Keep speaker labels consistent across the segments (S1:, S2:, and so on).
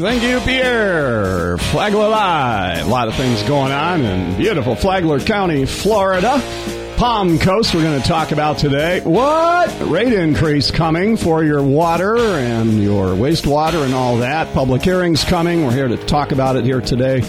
S1: Thank you, Pierre. Flagler Live. A lot of things going on in beautiful Flagler County, Florida. Palm Coast, we're going to talk about today. What? Rate increase coming for your water and your wastewater and all that. Public hearings coming. We're here to talk about it here today.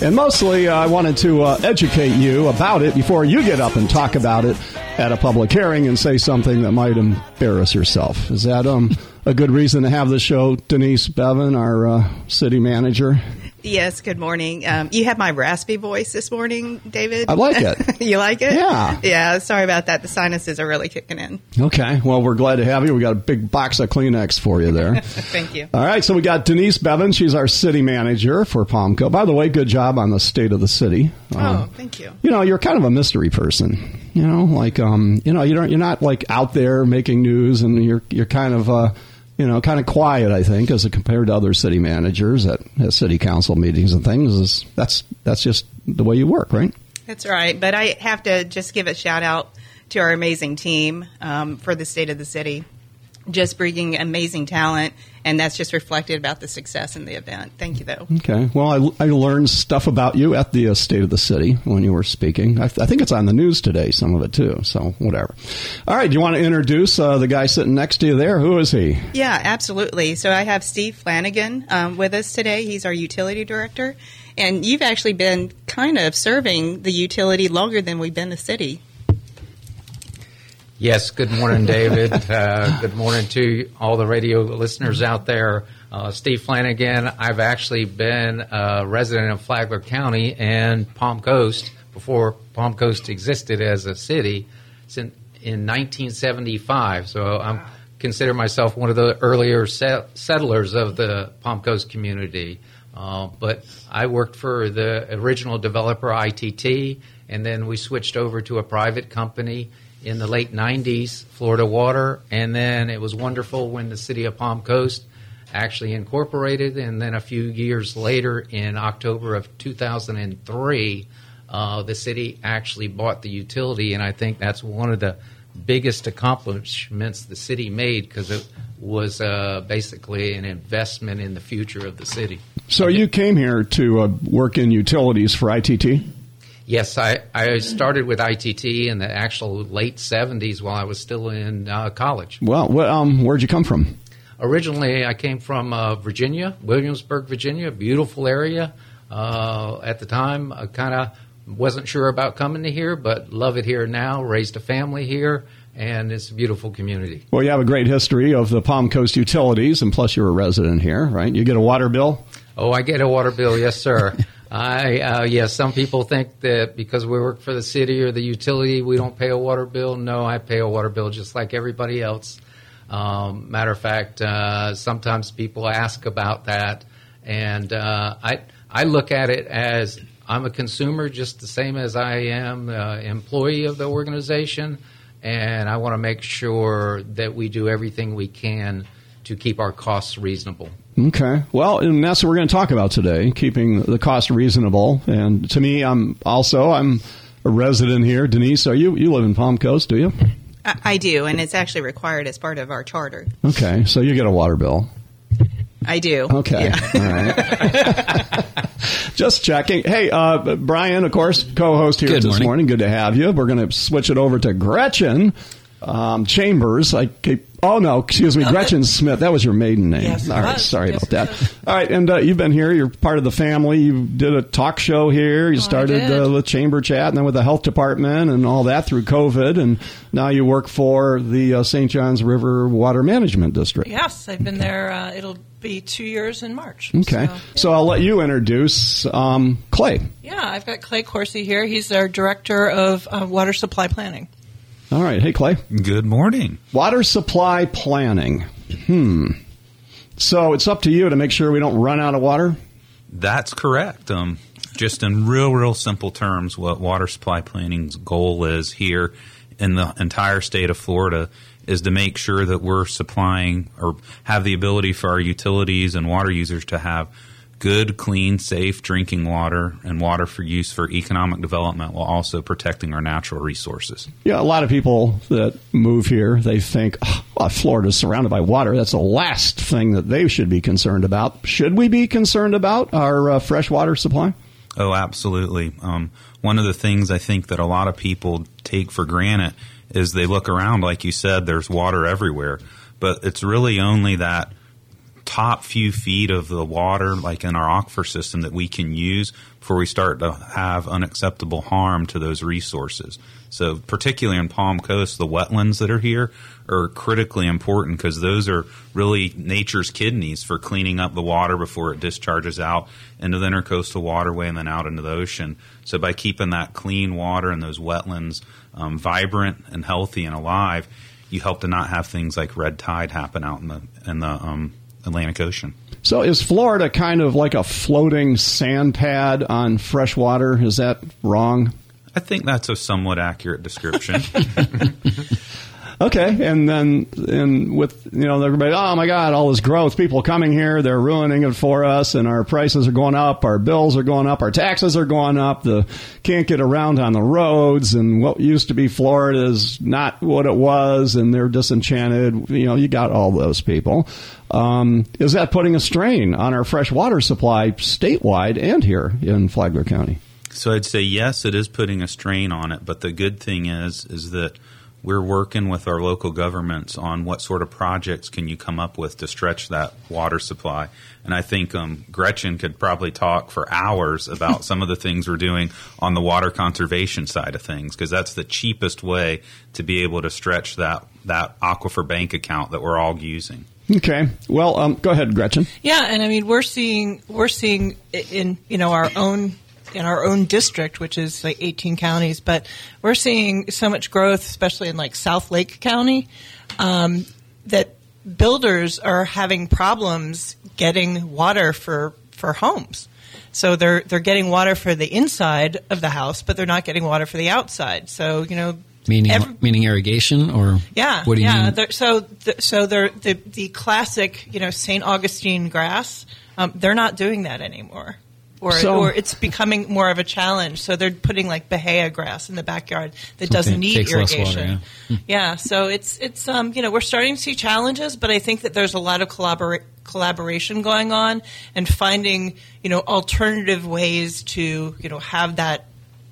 S1: And mostly, uh, I wanted to uh, educate you about it before you get up and talk about it at a public hearing and say something that might embarrass yourself. Is that um, a good reason to have the show, Denise Bevan, our uh, city manager?
S2: Yes, good morning. Um, you have my raspy voice this morning, David.
S1: I like it.
S2: you like it?
S1: Yeah.
S2: Yeah, sorry about that. The sinuses are really kicking in.
S1: Okay. Well, we're glad to have you. We got a big box of Kleenex for you there.
S2: Thank you.
S1: All right. So we got Denise Bevan. She's our city manager for Palmco. By the way, good job on the state of the city.
S2: Oh,
S1: Um,
S2: thank you.
S1: you know, you're kind of a mystery person. You know, like um, you know, you don't, you're not like out there making news, and you're you're kind of uh, you know, kind of quiet. I think, as compared to other city managers at, at city council meetings and things. Is that's that's just the way you work, right?
S2: That's right. But I have to just give a shout out to our amazing team um, for the state of the city. Just bringing amazing talent, and that's just reflected about the success in the event. Thank you, though.
S1: Okay. Well, I, I learned stuff about you at the uh, State of the City when you were speaking. I, I think it's on the news today, some of it too. So whatever. All right. Do you want to introduce uh, the guy sitting next to you there? Who is he?
S2: Yeah, absolutely. So I have Steve Flanagan um, with us today. He's our utility director. And you've actually been kind of serving the utility longer than we've been the city.
S3: Yes, good morning, David. Uh, good morning to all the radio listeners out there. Uh, Steve Flanagan. I've actually been a resident of Flagler County and Palm Coast before Palm Coast existed as a city since in 1975. So I'm consider myself one of the earlier set- settlers of the Palm Coast community. Uh, but I worked for the original developer ITT, and then we switched over to a private company in the late 90s, Florida Water, and then it was wonderful when the city of Palm Coast actually incorporated, and then a few years later, in October of 2003, uh, the city actually bought the utility, and I think that's one of the biggest accomplishments the city made because it was uh, basically an investment in the future of the city.
S1: So you came here to uh, work in utilities for ITT.
S3: Yes, I, I started with ITT in the actual late 70s while I was still in uh, college.
S1: Well, um, where'd you come from?
S3: Originally, I came from uh, Virginia, Williamsburg, Virginia, beautiful area. Uh, at the time, I kind of wasn't sure about coming to here, but love it here now. Raised a family here, and it's a beautiful community.
S1: Well, you have a great history of the Palm Coast utilities, and plus you're a resident here, right? You get a water bill.
S3: Oh, I get a water bill, yes, sir. I uh, yes, some people think that because we work for the city or the utility, we don't pay a water bill. No, I pay a water bill just like everybody else. Um, matter of fact, uh, sometimes people ask about that, and uh, I I look at it as I'm a consumer just the same as I am an employee of the organization, and I want to make sure that we do everything we can to keep our costs reasonable.
S1: Okay. Well, and that's what we're going to talk about today, keeping the cost reasonable. And to me, I'm also I'm a resident here. Denise, are you you live in Palm Coast, do you?
S2: I, I do, and it's actually required as part of our charter.
S1: Okay, so you get a water bill.
S2: I do.
S1: Okay.
S2: Yeah.
S1: All right. Just checking. Hey, uh, Brian, of course, co-host here
S4: Good
S1: this
S4: morning.
S1: morning. Good to have you. We're going to switch it over to Gretchen um, Chambers. I keep. Oh no, excuse me, Gretchen Smith. That was your maiden name.
S5: Yes,
S1: All right, sorry
S5: Yes,
S1: about that. All right, and uh, you've been here. You're part of the family. You did a talk show here. You
S5: Oh,
S1: started uh, with Chamber Chat, and then with the health department and all that through COVID, and now you work for the uh, St. Johns River Water Management District.
S5: Yes, I've been there. Uh, it'll be two years in March.
S1: Okay,
S5: So,
S1: so I'll let you introduce um, Clay.
S5: yeah, I've got Clay Corsi here. He's our director of uh, water supply planning.
S1: All right, hey Clay.
S4: Good morning.
S1: Water supply planning. Hmm. So it's up to you to make sure we don't run out of water.
S4: That's correct. Um, just in real, real simple terms, what water supply planning's goal is here in the entire state of Florida is to make sure that we're supplying or have the ability for our utilities and water users to have good, clean, safe drinking water and water for use for economic development while also protecting our natural resources.
S1: Yeah, a lot of people that move here, they think, oh, well, Florida's surrounded by water. That's the last thing that they should be concerned about. Should we be concerned about our uh, fresh water supply?
S4: Oh, absolutely. Um, one of the things I think that a lot of people take for granted is they look around, like you said, there's water everywhere. But it's really only that top few feet of the water, like in our aquifer system, that we can use before we start to have unacceptable harm to those resources. So, particularly in Palm Coast, the wetlands that are here are critically important because those are really nature's kidneys for cleaning up the water before it discharges out into the intercoastal waterway and then out into the ocean. So, by keeping that clean water and those wetlands um, vibrant and healthy and alive, you help to not have things like red tide happen out in the in the um, Atlantic Ocean.
S1: So is Florida kind of like a floating sand pad on fresh water? Is that wrong?
S4: I think that's a somewhat accurate description.
S1: Okay, and then and with you know everybody, oh my God, all this growth, people coming here, they're ruining it for us, and our prices are going up, our bills are going up, our taxes are going up, the can't get around on the roads, and what used to be Florida is not what it was, and they're disenchanted. You know, you got all those people. Um, is that putting a strain on our fresh water supply statewide and here in Flagler County?
S4: So I'd say yes, it is putting a strain on it, but the good thing is is that we're working with our local governments on what sort of projects can you come up with to stretch that water supply. And I think um, Gretchen could probably talk for hours about some of the things we're doing on the water conservation side of things because that's the cheapest way to be able to stretch that that aquifer bank account that we're all using.
S1: Okay, well, um, go ahead, Gretchen.
S5: Yeah, and I mean we're seeing we're seeing in you know our own in our own district, which is like 18 counties, but we're seeing so much growth, especially in like South Lake County, um, that builders are having problems getting water for for homes. So they're they're getting water for the inside of the house, but they're not getting water for the outside. So you know,
S6: Meaning,
S5: Every-
S6: meaning irrigation, or
S5: yeah,
S6: What do you
S5: yeah.
S6: mean?
S5: They're- so, the, so they're the the classic, you know, Saint Augustine grass. Um, they're not doing that anymore, or
S1: So-
S5: or it's becoming more of a challenge. So they're putting like bahia grass in the backyard that doesn't need
S6: less water,
S5: irrigation. yeah. so it's it's um you know we're starting to see challenges, but I think that there's a lot of collabora- collaboration going on and finding you know alternative ways to you know have that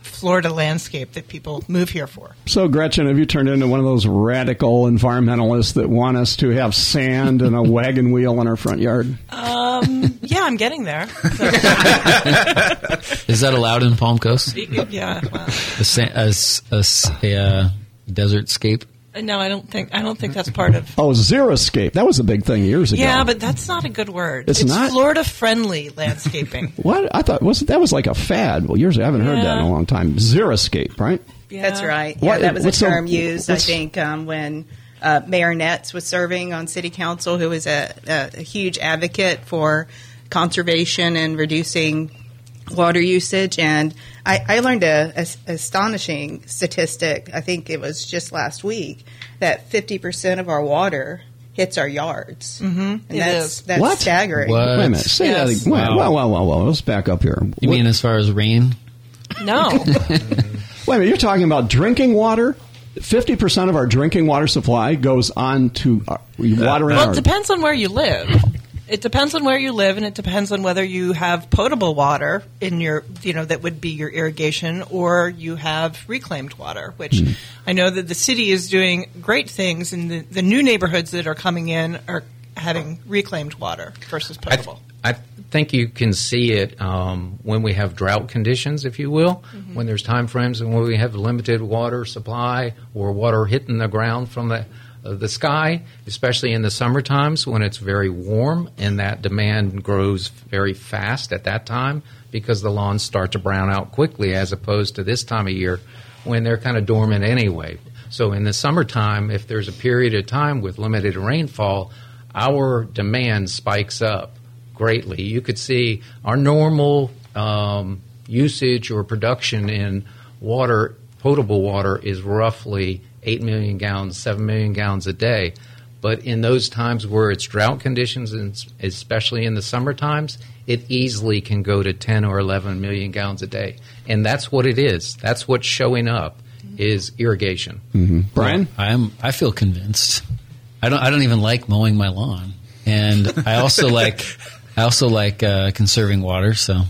S5: Florida landscape that people move here for.
S1: So, Gretchen, have you turned into one of those radical environmentalists that want us to have sand and a wagon wheel in our front yard?
S5: Um, yeah, I'm getting there.
S6: is that allowed in Palm Coast?
S5: yeah. Well,
S6: A, sa- a, s- a s- a, uh, desert scape?
S5: No, I don't think I don't think that's part of.
S1: Oh, Xeriscape. That was a big thing years ago.
S5: Yeah, but that's not a good word.
S1: It's not?
S5: Florida friendly landscaping.
S1: What? I thought was that was like a fad. Well, years ago, I haven't heard that in a long time. Zero Xeriscape, right?
S5: Yeah.
S2: That's right. Yeah,
S1: What-
S2: that was a
S1: what's the-
S2: term used, I think, um, when uh, Mayor Netts was serving on city council, who was a, a, a huge advocate for conservation and reducing water usage. And I, I learned a, a astonishing statistic. I think it was just last week that 50% of our water hits our yards. Mm-hmm. And
S5: It
S2: that's,
S5: is.
S2: that's
S1: What?
S2: staggering.
S6: What?
S1: Wait a minute. Say
S5: Yes.
S1: that. Again. Wait,
S6: Wow.
S1: Well, well, well, well. Let's back up here.
S6: You
S1: What-
S6: mean as far as rain?
S5: No.
S1: Wait a minute. You're talking about drinking water. Fifty percent of our drinking water supply goes on to uh, water in
S5: well,
S1: our.
S5: it depends on where you live. It depends on where you live, and it depends on whether you have potable water in your, you know, that would be your irrigation, or you have reclaimed water. Which I know that the city is doing great things, and the, the new neighborhoods that are coming in are having reclaimed water versus
S3: I, th-
S5: potable.
S3: I think you can see it um, when we have drought conditions, if you will, when there's time frames and when we have limited water supply or water hitting the ground from the the sky, especially in the summer times when it's very warm and that demand grows very fast at that time because the lawns start to brown out quickly as opposed to this time of year when they're kind of dormant anyway. So in the summertime, if there's a period of time with limited rainfall, our demand spikes up greatly. You could see our normal um, usage or production in water, potable water, is roughly 8 million gallons, 7 million gallons a day. But in those times where it's drought conditions, and especially in the summer times, it easily can go to 10 or 11 million gallons a day. And that's what it is. That's what's showing up is irrigation.
S1: Brian?
S6: I'm I feel convinced. I don't I don't even like mowing my lawn, and I also like I also like uh, conserving water. So,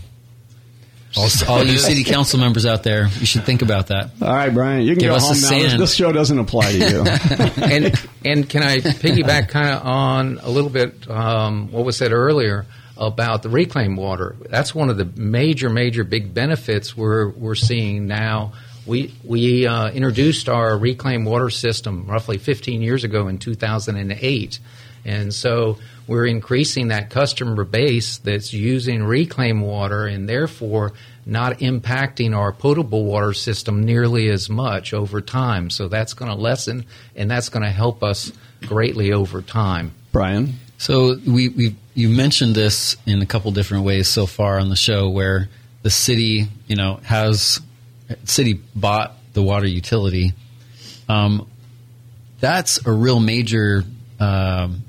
S6: all, all you city council members out there, you should think about that.
S1: All right, Brian, you can
S6: Give
S1: go
S6: us
S1: home now. This,
S6: sand.
S1: this show doesn't apply to you.
S3: and and can I piggyback kind of on a little bit um, what was said earlier about the reclaimed water? That's one of the major, major big benefits we're we're seeing now. We we uh, introduced our reclaimed water system roughly 15 years ago in 2008, and so we're increasing that customer base that's using reclaimed water, and therefore not impacting our potable water system nearly as much over time. So that's going to lessen, and that's going to help us greatly over time.
S1: Brian?
S6: So we we you mentioned this in a couple different ways so far on the show, where the city, you know, has city bought the water utility. Um, that's a real major um,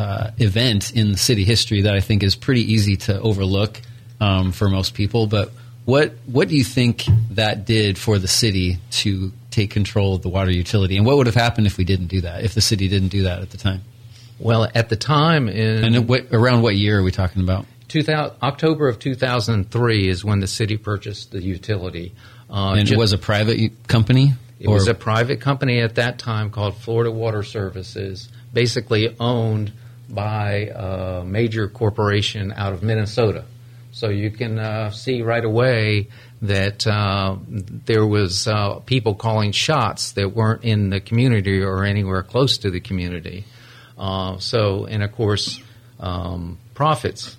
S6: uh, event in city history that I think is pretty easy to overlook um, for most people. But what what do you think that did for the city to take control of the water utility, and what would have happened if we didn't do that? If the city didn't do that at the time?
S3: Well, at the time in
S6: And what, around what year are we talking about?
S3: 2000, October of 2003 is when the city purchased the utility. Uh,
S6: and it was a private company?
S3: It was a private company at that time called Florida Water Services, basically owned by a major corporation out of Minnesota. So you can uh, see right away that uh, there was uh, people calling shots that weren't in the community or anywhere close to the community. Uh, so, and of course, um, profits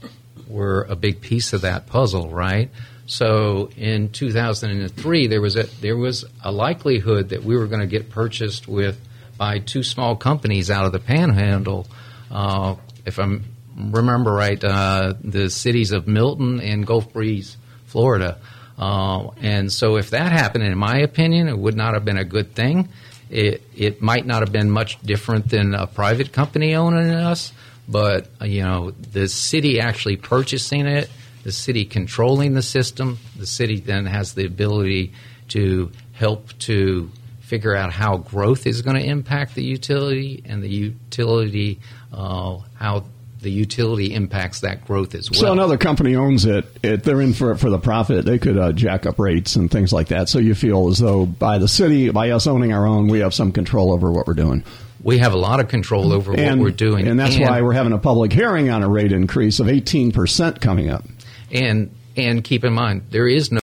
S3: were a big piece of that puzzle, right? So, in 2003, there was a there was a likelihood that we were going to get purchased with by two small companies out of the Panhandle. Uh, if I remember right, uh, the cities of Milton and Gulf Breeze, Florida. Uh, and so, if that happened, in my opinion, it would not have been a good thing. It it might not have been much different than a private company owning us, but uh, you know, the city actually purchasing it, the city controlling the system, the city then has the ability to help to figure out how growth is going to impact the utility, and the utility uh, how the utility impacts that growth as well.
S1: So another company owns it. it they're in for it for the profit. They could uh, jack up rates and things like that. So you feel as though by the city, by us owning our own, we have some control over what we're doing.
S3: we have a lot of control over
S1: and,
S3: what we're doing,
S1: and that's why we're having a public hearing on a rate increase of 18% coming up.
S3: and and keep in mind there is no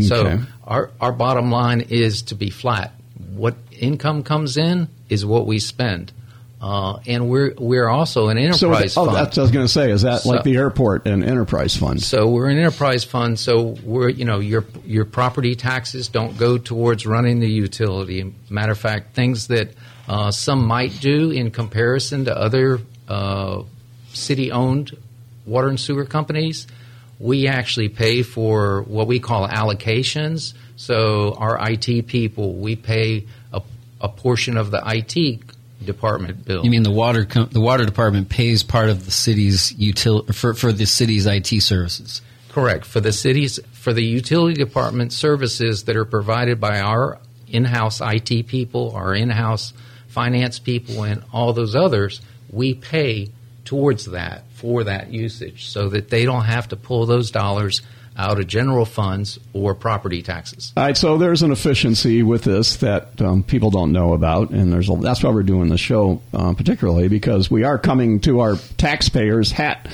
S3: so our our bottom line is to be flat what income comes in is what we spend uh, and we're we're also an
S1: So,
S3: enterprise
S1: oh,
S3: fund
S1: that's what I was going to say. Is that
S3: So-
S1: like the airport and enterprise fund?
S3: so we're an enterprise fund so we're you know your your property taxes don't go towards running the utility matter of fact things that uh, some might do in comparison to other uh, city owned water and sewer companies we actually pay for what we call allocations so our IT people we pay a, a portion of the IT department bill
S6: You mean the water com- the water department pays part of the city's util- for for the city's IT services?
S3: Correct. For the cities, for the utility department services that are provided by our in-house IT people, our in-house finance people, and all those others, we pay towards that for that usage so that they don't have to pull those dollars out of general funds or property taxes.
S1: All right, so there's an efficiency with this that um, people don't know about, and there's a, that's why we're doing the show, uh, particularly because we are coming to our taxpayers hat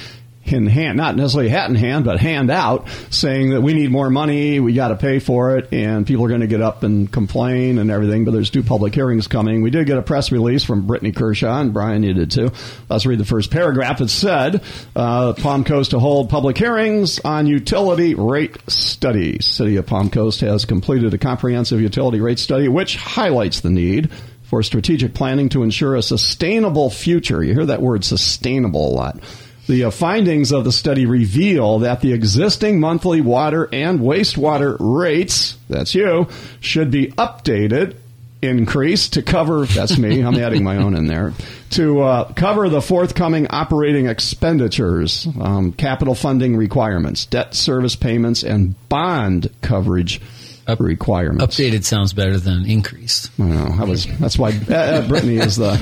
S1: in hand, not necessarily hat in hand, but hand out, saying that we need more money, we got to pay for it, and people are going to get up and complain and everything. But there's two public hearings coming. We did get a press release from Brittany Kershaw, and Brian, you did too. Let's read the first paragraph. It said, uh, Palm Coast to hold public hearings on utility rate study. City of Palm Coast has completed a comprehensive utility rate study, which highlights the need for strategic planning to ensure a sustainable future. You hear that word sustainable a lot. The uh, findings of the study reveal that the existing monthly water and wastewater rates, that's you, should be updated increased to cover. That's me. I'm adding my own in there to uh, cover the forthcoming operating expenditures, um, capital funding requirements, debt service payments, and bond coverage
S6: Up-
S1: requirements.
S6: Updated sounds better than increased.
S1: I know. That was that's why uh, uh, Brittany is the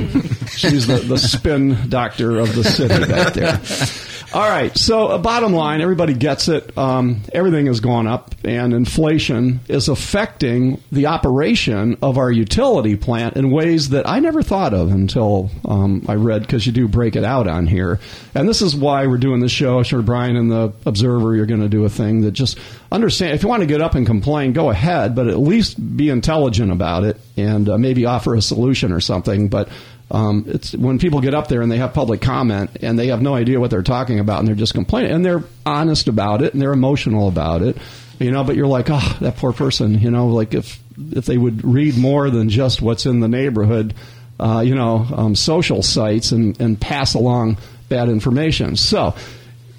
S1: she's the, the spin doctor of the city back there. All right. So, uh, bottom line, everybody gets it. Um, everything has gone up, and inflation is affecting the operation of our utility plant in ways that I never thought of until um, I read because you do break it out on here. And this is why we're doing this show. I'm sure Brian and the Observer, you're going to do a thing that just understand. If you want to get up and complain, go ahead, but at least be intelligent about it and uh, maybe offer a solution or something. But um, it's when people get up there and they have public comment and they have no idea what they're talking about and they're just complaining and they're honest about it and they're emotional about it, you know. But you're like, oh, that poor person, you know. Like if if they would read more than just what's in the neighborhood, uh, you know, um, social sites and and pass along bad information. So.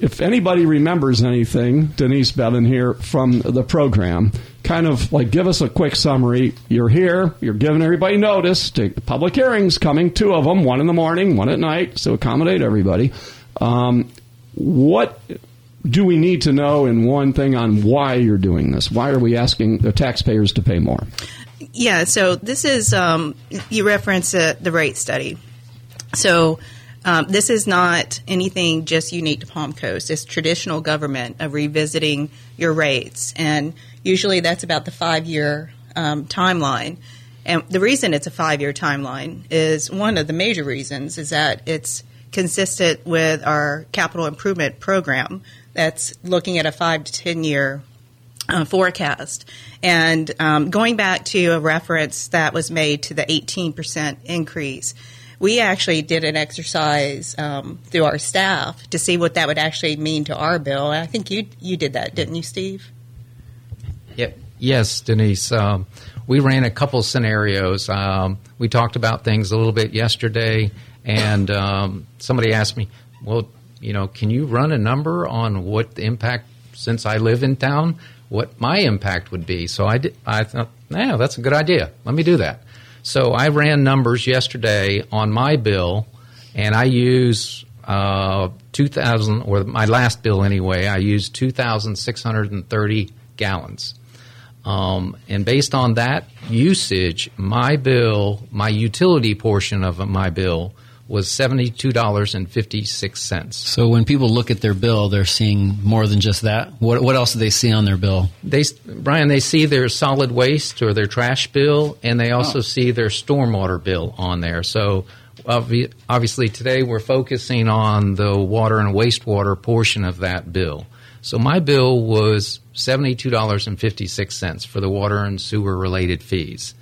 S1: If anybody remembers anything, Denise Bevan here from the program, kind of like give us a quick summary. You're here, you're giving everybody notice public hearings coming, two of them, one in the morning, one at night, so accommodate everybody. Um, what do we need to know in one thing on why you're doing this? Why are we asking the taxpayers to pay more?
S2: Yeah, so this is, um, you reference uh, the rate study. So um, this is not anything just unique to Palm Coast. It's traditional government of revisiting your rates. And usually that's about the five year um, timeline. And the reason it's a five year timeline is one of the major reasons is that it's consistent with our capital improvement program that's looking at a five to 10 year uh, forecast. And um, going back to a reference that was made to the 18% increase, we actually did an exercise um, through our staff to see what that would actually mean to our bill. I think you you did that, didn't you, Steve?
S3: Yep. Yes, Denise. Um, we ran a couple scenarios. Um, we talked about things a little bit yesterday, and um, somebody asked me, "Well, you know, can you run a number on what the impact since I live in town, what my impact would be?" So I did. I thought, "Yeah, that's a good idea. Let me do that." So I ran numbers yesterday on my bill, and I use uh, 2,000, or my last bill anyway, I used 2,630 gallons. Um, and based on that usage, my bill, my utility portion of my bill, was $72.56.
S6: So when people look at their bill, they're seeing more than just that. What, what else do they see on their bill?
S3: They, Brian, they see their solid waste or their trash bill, and they also oh. see their stormwater bill on there. So obvi- obviously today we're focusing on the water and wastewater portion of that bill. So my bill was $72.56 for the water and sewer related fees.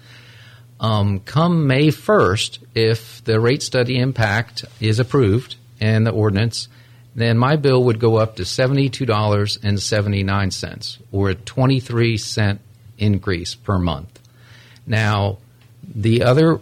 S3: Um, come May 1st, if the rate study impact is approved and the ordinance, then my bill would go up to $72.79 or a 23 cent increase per month. Now, the other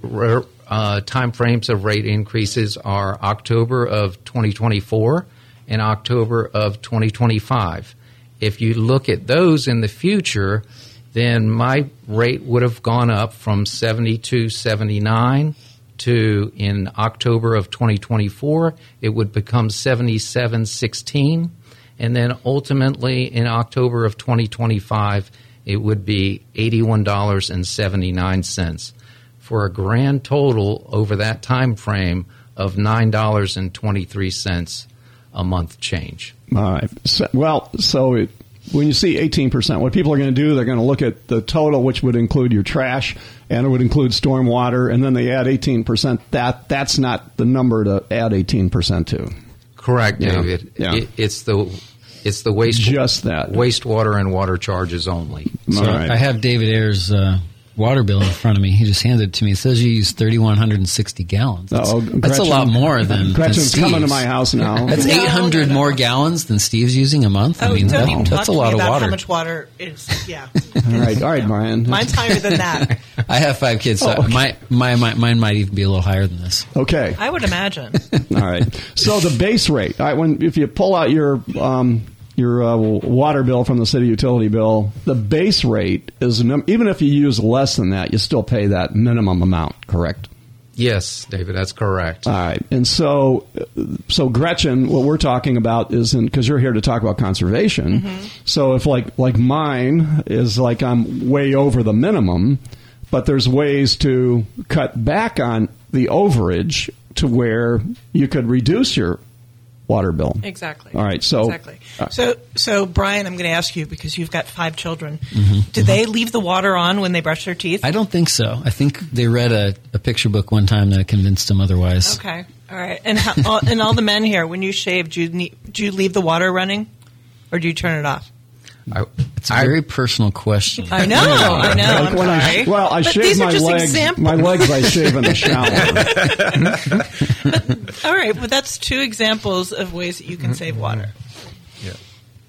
S3: uh, time frames of rate increases are October of 2024 and October of 2025. If you look at those in the future, then my rate would have gone up from 72.79 to in October of 2024 it would become 77.16 and then ultimately in October of 2025 it would be $81.79 for a grand total over that time frame of $9.23 a month change.
S1: All right. So, well, so it, when you see 18%, what people are going to do, they're going to look at the total, which would include your trash and it would include stormwater, and then they add 18%. That That's not the number to add 18% to.
S3: Correct,
S1: Yeah.
S3: David.
S1: Yeah.
S3: It, it's the it's the waste
S1: Just that.
S3: wastewater and water charges only.
S6: So
S1: All right.
S6: I have David Ayres' uh, water bill in front of me. He just handed it to me. It says you use 3,160 gallons. That's,
S1: Uh-oh,
S6: that's a lot more than, than
S1: Gretchen's
S6: Steve's.
S1: coming to my house now.
S6: That's
S5: No,
S6: 800
S5: no, no.
S6: more gallons than Steve's using a month. I
S5: Oh,
S6: mean,
S5: don't
S6: that- that's a lot of water.
S5: how much water is. Yeah,
S1: all right, all right, Brian.
S5: mine's higher than that.
S6: I have five kids, so
S1: Oh, okay.
S6: my, my, my, mine might even be a little higher than this.
S1: Okay.
S5: I would imagine.
S1: All right. So the base rate. All right, when if you pull out your um, your uh, water bill from the city utility bill, the base rate is even if you use less than that, you still pay that minimum amount. Correct.
S3: Yes, David, that's correct.
S1: All right, and so, so Gretchen, what we're talking about is because you're here to talk about conservation. So if like like mine is like I'm way over the minimum, but there's ways to cut back on the overage to where you could reduce your water bill.
S5: Exactly.
S1: All right, so-
S5: exactly.
S1: uh,
S5: so so Brian, I'm going to ask you because you've got five children.
S6: Mm-hmm.
S5: Do they leave the water on when they brush their teeth?
S6: I don't think so. I think they read a, a picture book one time that convinced them otherwise.
S5: Okay. All right. And how, all, and all the men here, when you shave, do you, do you leave the water running, or do you turn it off?
S3: I,
S6: It's a
S3: I-
S6: very personal question.
S5: I know. I know.
S1: Like
S5: I'm
S1: when I, well, I
S5: But
S1: shave my legs.
S5: examples.
S1: My legs I shave in the shower.
S5: All right, but that's two examples of ways that you can save water. Yeah.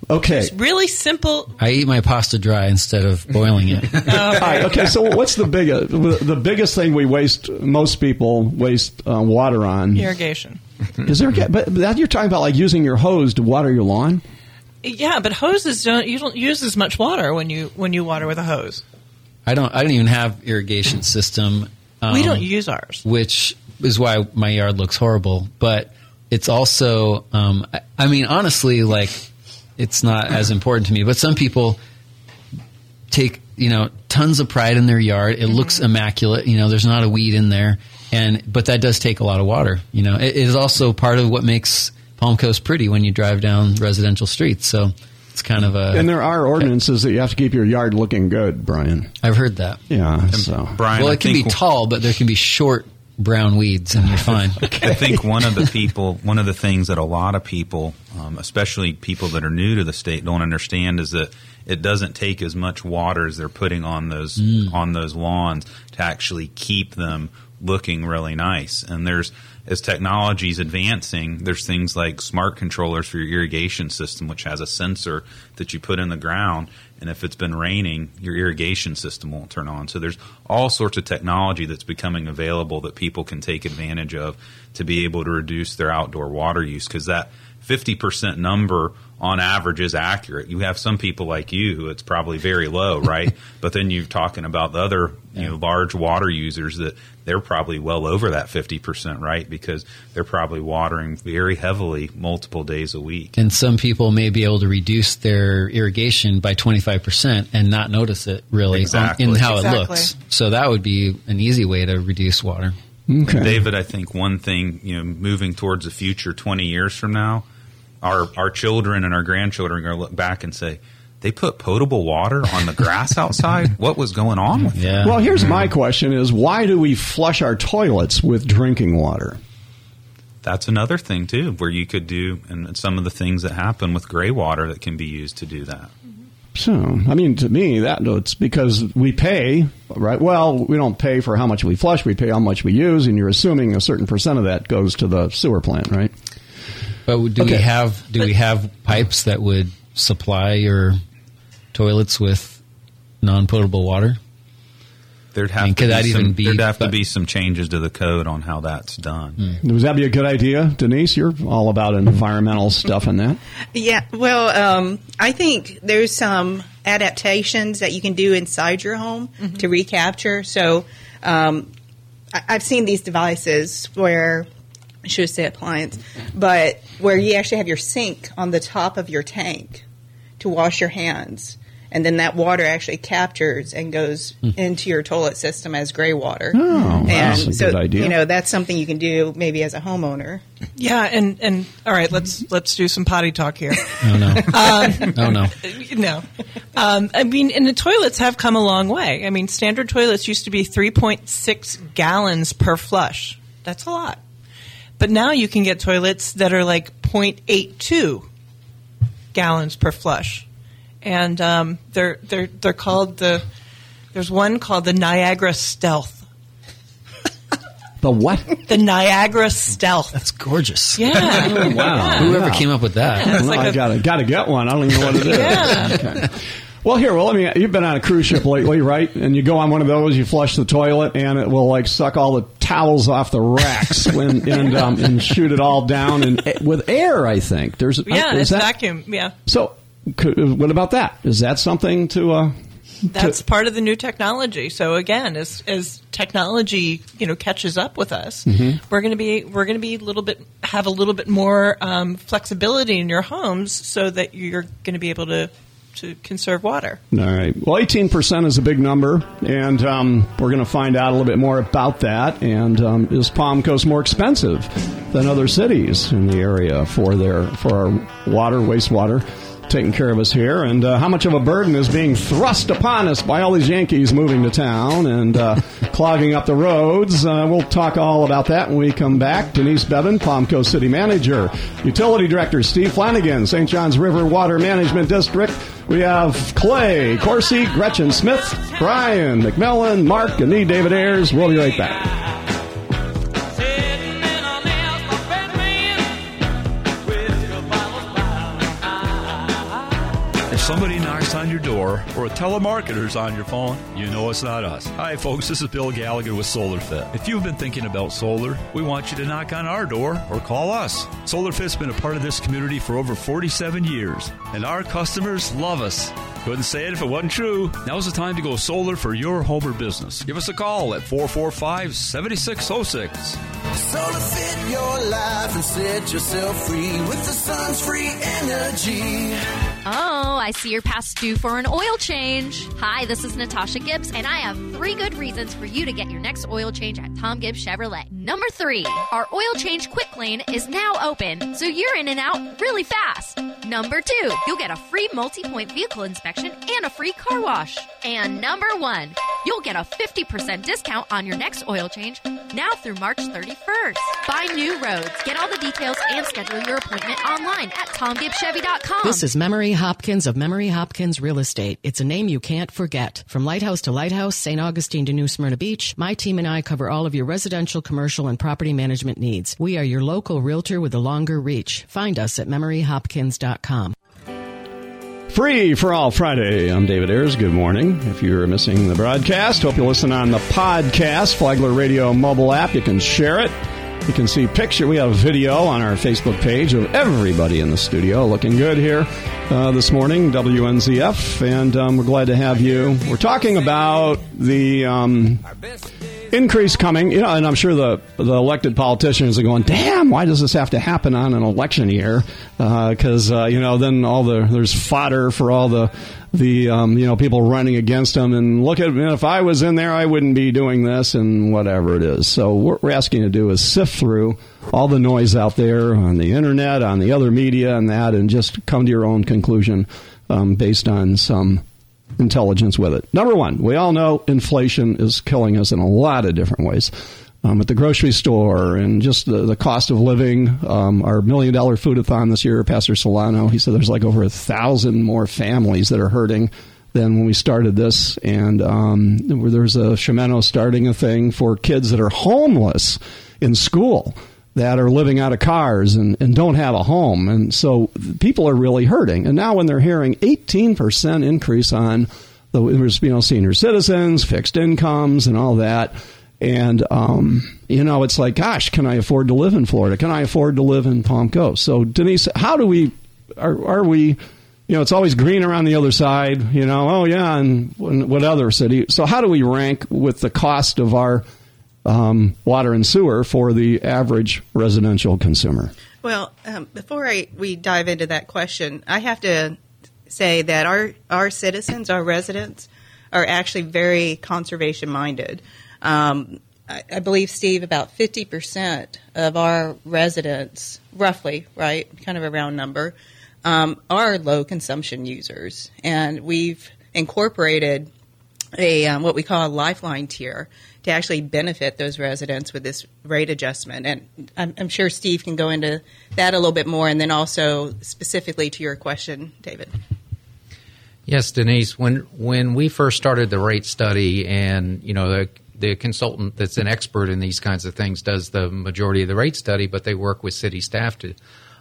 S1: Okay.
S5: It's really simple.
S6: I eat my pasta dry instead of boiling it.
S1: All right. Okay. So, what's the biggest the biggest thing we waste? Most people waste uh, water on.
S5: Irrigation.
S1: Is there? But that you're talking about like using your hose to water your lawn.
S5: Yeah, but hoses don't. You don't use as much water when you when you water with a hose.
S6: I don't. I don't even have irrigation system. Um,
S5: we don't use ours.
S6: which is why my yard looks horrible. But it's also, um, I, I mean, honestly, like it's not as important to me. But some people take, you know, tons of pride in their yard. It looks immaculate. You know, there's not a weed in there, and but that does take a lot of water. You know, it, it is also part of what makes Palm Coast pretty when you drive down residential streets. So it's kind of a.
S1: And there are ordinances that you have to keep your yard looking good, Brian.
S6: I've heard that.
S1: Yeah. So.
S4: Brian,
S6: well,
S4: I
S6: it can be
S4: think-
S6: tall, but there can be short brown weeds, and you're fine.
S4: I think one of the people, one of the things that a lot of people, um, especially people that are new to the state, don't understand is that it doesn't take as much water as they're putting on those on those lawns to actually keep them looking really nice. And there's as technology is advancing, there's things like smart controllers for your irrigation system, which has a sensor that you put in the ground, and if it's been raining, your irrigation system won't turn on. So there's all sorts of technology that's becoming available that people can take advantage of to be able to reduce their outdoor water use because that 50% number on average is accurate. You have some people like you who it's probably very low, right? but then you're talking about the other, you know, large water users that they're probably well over that 50%, right? Because they're probably watering very heavily multiple days a week.
S6: And some people may be able to reduce their irrigation by 25% and not notice it really on-
S4: Exactly.
S6: in how
S5: Exactly.
S6: it looks. So that would be an easy way to reduce water.
S1: Okay.
S4: David, I think one thing, you know, moving towards the future 20 years from now, our, our children and our grandchildren are going to look back and say, they put potable water on the grass outside? What was going on with that?
S6: Yeah.
S1: Well, here's my question: Is why do we flush our toilets with drinking water?
S4: That's another thing, too, where you could do, and some of the things that happen with gray water that can be used to do that.
S1: So, I mean, to me, that it's because we pay, right? Well, we don't pay for how much we flush; we pay how much we use, and you're assuming a certain percent of that goes to the sewer plant, right?
S6: But do we have do we have pipes that would supply your toilets with non-potable water?
S4: There'd have
S6: I mean,
S4: to
S6: could
S4: be
S6: that
S4: some,
S6: even be-
S4: There'd have to be some changes to the code on how that's done.
S1: Would that be a good idea, Denise? You're all about environmental stuff and that.
S2: Yeah, well, um, I think there's some adaptations that you can do inside your home to recapture. So um, I- I've seen these devices where I should say appliance, but where you actually have your sink on the top of your tank to wash your hands. And then that water actually captures and goes into your toilet system as gray water.
S1: Oh,
S2: and
S1: that's a
S2: so,
S1: good idea.
S2: You know, that's something you can do maybe as a homeowner.
S5: Yeah, and and all right, let's let's do some potty talk here.
S6: Oh no! oh no!
S5: no, um, I mean, and the toilets have come a long way. I mean, standard toilets used to be three point six gallons per flush. That's a lot, but now you can get toilets that are like 0.82 gallons per flush, and um, they're they're they're called the. There's one called the Niagara Stealth.
S1: The what?
S5: The Niagara Stealth.
S6: That's gorgeous.
S5: Yeah.
S1: wow.
S6: Whoever
S1: Yeah.
S6: came up with that?
S5: It's
S1: Well,
S5: like
S1: I
S5: a-
S1: gotta gotta get one. I don't even know what it is.
S5: Yeah.
S1: Okay. Well, here, well, let me. You've been on a cruise ship lately, right? And you go on one of those, you flush the toilet, and it will like suck all the towels off the racks when, and um, and shoot it all down and with air. I think there's
S5: Yeah,
S1: is
S5: it's
S1: that-
S5: vacuum. Yeah.
S1: So could, what about that? Is that something to? Uh,
S5: That's
S1: to-
S5: part of the new technology. So again, as as technology you know catches up with us,
S1: Mm-hmm.
S5: we're going to be we're going to be a little bit have a little bit more um, flexibility in your homes, so that you're going to be able to to conserve water.
S1: All right. Well, 18% is a big number, and um, we're going to find out a little bit more about that. And um, is Palm Coast more expensive than other cities in the area for their for our water, wastewater? Taking care of us here, and uh, how much of a burden is being thrust upon us by all these Yankees moving to town and uh, clogging up the roads? Uh, we'll talk all about that when we come back. Denise Bevan, Palm Coast City Manager, Utility Director Steve Flanagan, St. John's River Water Management District. We have Clay, Corsi, Gretchen Smith, Brian, McMillan, Mark, and me, David Ayres. We'll be right back.
S7: Somebody knocks on your door or a telemarketer's on your phone, you know it's not us. Hi, folks. This is Bill Gallagher with SolarFit. If you've been thinking about solar, we want you to knock on our door or call us. SolarFit's been a part of this community for over 47 years, and our customers love us. Couldn't say it if it wasn't true. Now's the time to go solar for your home or business. Give us a call at 445 7606.
S8: Solar fit your life and set yourself free with the sun's free energy.
S9: Oh, I see you're past due for an oil change. Hi, this is Natasha Gibbs, and I have three good reasons for you to get your next oil change at Tom Gibbs Chevrolet. Number three, our oil change quick lane is now open, so you're in and out really fast. Number two, you'll get a free multi point vehicle inspection and a free car wash. And number one, you'll get a 50% discount on your next oil change now through March 31st. Buy new roads. Get all the details and schedule your appointment online at tomgibbschevy.com.
S10: This is Memory Hopkins of Memory Hopkins Real Estate. It's a name you can't forget. From lighthouse to lighthouse, St. Augustine to New Smyrna Beach, my team and I cover all of your residential, commercial, and property management needs. We are your local realtor with a longer reach. Find us at memoryhopkins.com.
S1: Free for all Friday. I'm David Ayres. Good morning. If you're missing the broadcast, hope you listen on the podcast, Flagler Radio mobile app. You can share it. You can see picture. We have a video on our Facebook page of everybody in the studio looking good here uh, this morning. WNZF, and um, we're glad to have you. We're talking about the. Um, increase coming, you know, and I'm sure the the elected politicians are going, "Damn, why does this have to happen on an election year?" Because uh, uh, you know, then all the there's fodder for all the the um, you know people running against them, and look at you know, if I was in there, I wouldn't be doing this and whatever it is. So what we're asking you to do is sift through all the noise out there on the internet, on the other media, and that, and just come to your own conclusion um, based on some intelligence with it. Number one, we all know inflation is killing us in a lot of different ways. Um, at the grocery store and just the, the cost of living. Um, our million dollar foodathon this year, Pastor Silano, he said there's like over a thousand more families that are hurting than when we started this. And um, there's a Shimano starting a thing for kids that are homeless in school that are living out of cars and, and don't have a home. And so people are really hurting. And now when they're hearing 18% increase on the you know senior citizens, fixed incomes, and all that, and um, you know it's like, gosh, can I afford to live in Florida? Can I afford to live in Palm Coast? So Denise, how do we are, are we? You know, it's always greener on the other side. You know, oh yeah, and what other city? So how do we rank with the cost of our um, water and sewer for the average residential consumer?
S2: Well, um, before I, we dive into that question, I have to say that our, our citizens, our residents, are actually very conservation minded. Um, I, I believe, Steve, about 50% of our residents, roughly, right, kind of a round number, um, are low consumption users. And we've incorporated a um, what we call a lifeline tier to actually benefit those residents with this rate adjustment. And I'm, I'm, sure Steve can go into that a little bit more, and then also specifically to your question, David.
S3: Yes, Denise. When when we first started the rate study, and you know the the consultant that's an expert in these kinds of things does the majority of the rate study, but they work with city staff to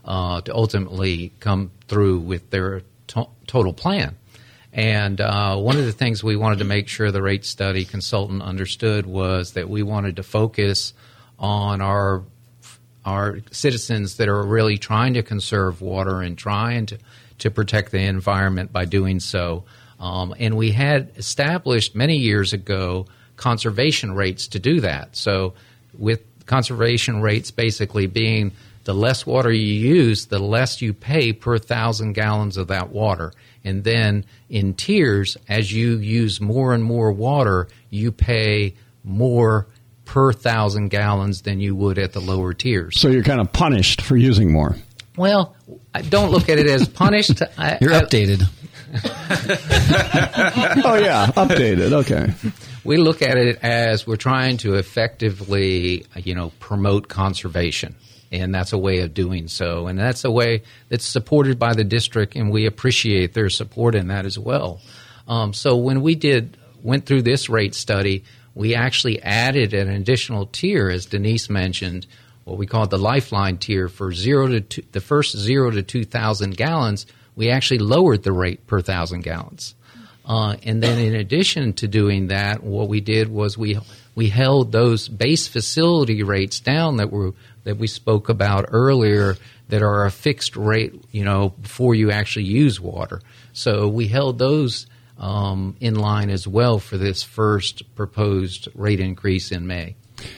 S3: uh, to ultimately come through with their to- total plan. And uh, one of the things we wanted to make sure the rate study consultant understood was that we wanted to focus on our our citizens that are really trying to conserve water and trying to to protect the environment by doing so. Um, and we had established many years ago conservation rates to do that. So, with conservation rates basically being the less water you use, the less you pay per thousand gallons of that water. And then in tiers, as you use more and more water, you pay more per thousand gallons than you would at the lower tiers.
S1: So you're kind of punished for using more.
S3: Well, I don't look at it as punished. I,
S6: You're
S3: I-
S6: updated.
S1: oh yeah, updated. Okay.
S3: We look at it as we're trying to effectively, you know, promote conservation. And that's a way of doing so. And that's a way that's supported by the district, and we appreciate their support in that as well. Um, so when we did went through this rate study, we actually added an additional tier, as Denise mentioned, what we call the lifeline tier for zero to two, the first zero to two thousand gallons. We actually lowered the rate per thousand gallons. Uh, and then, in addition to doing that, what we did was we we held those base facility rates down that were that we spoke about earlier that are a fixed rate, you know, before you actually use water. So we held those um, in line as well for this first proposed rate increase in May.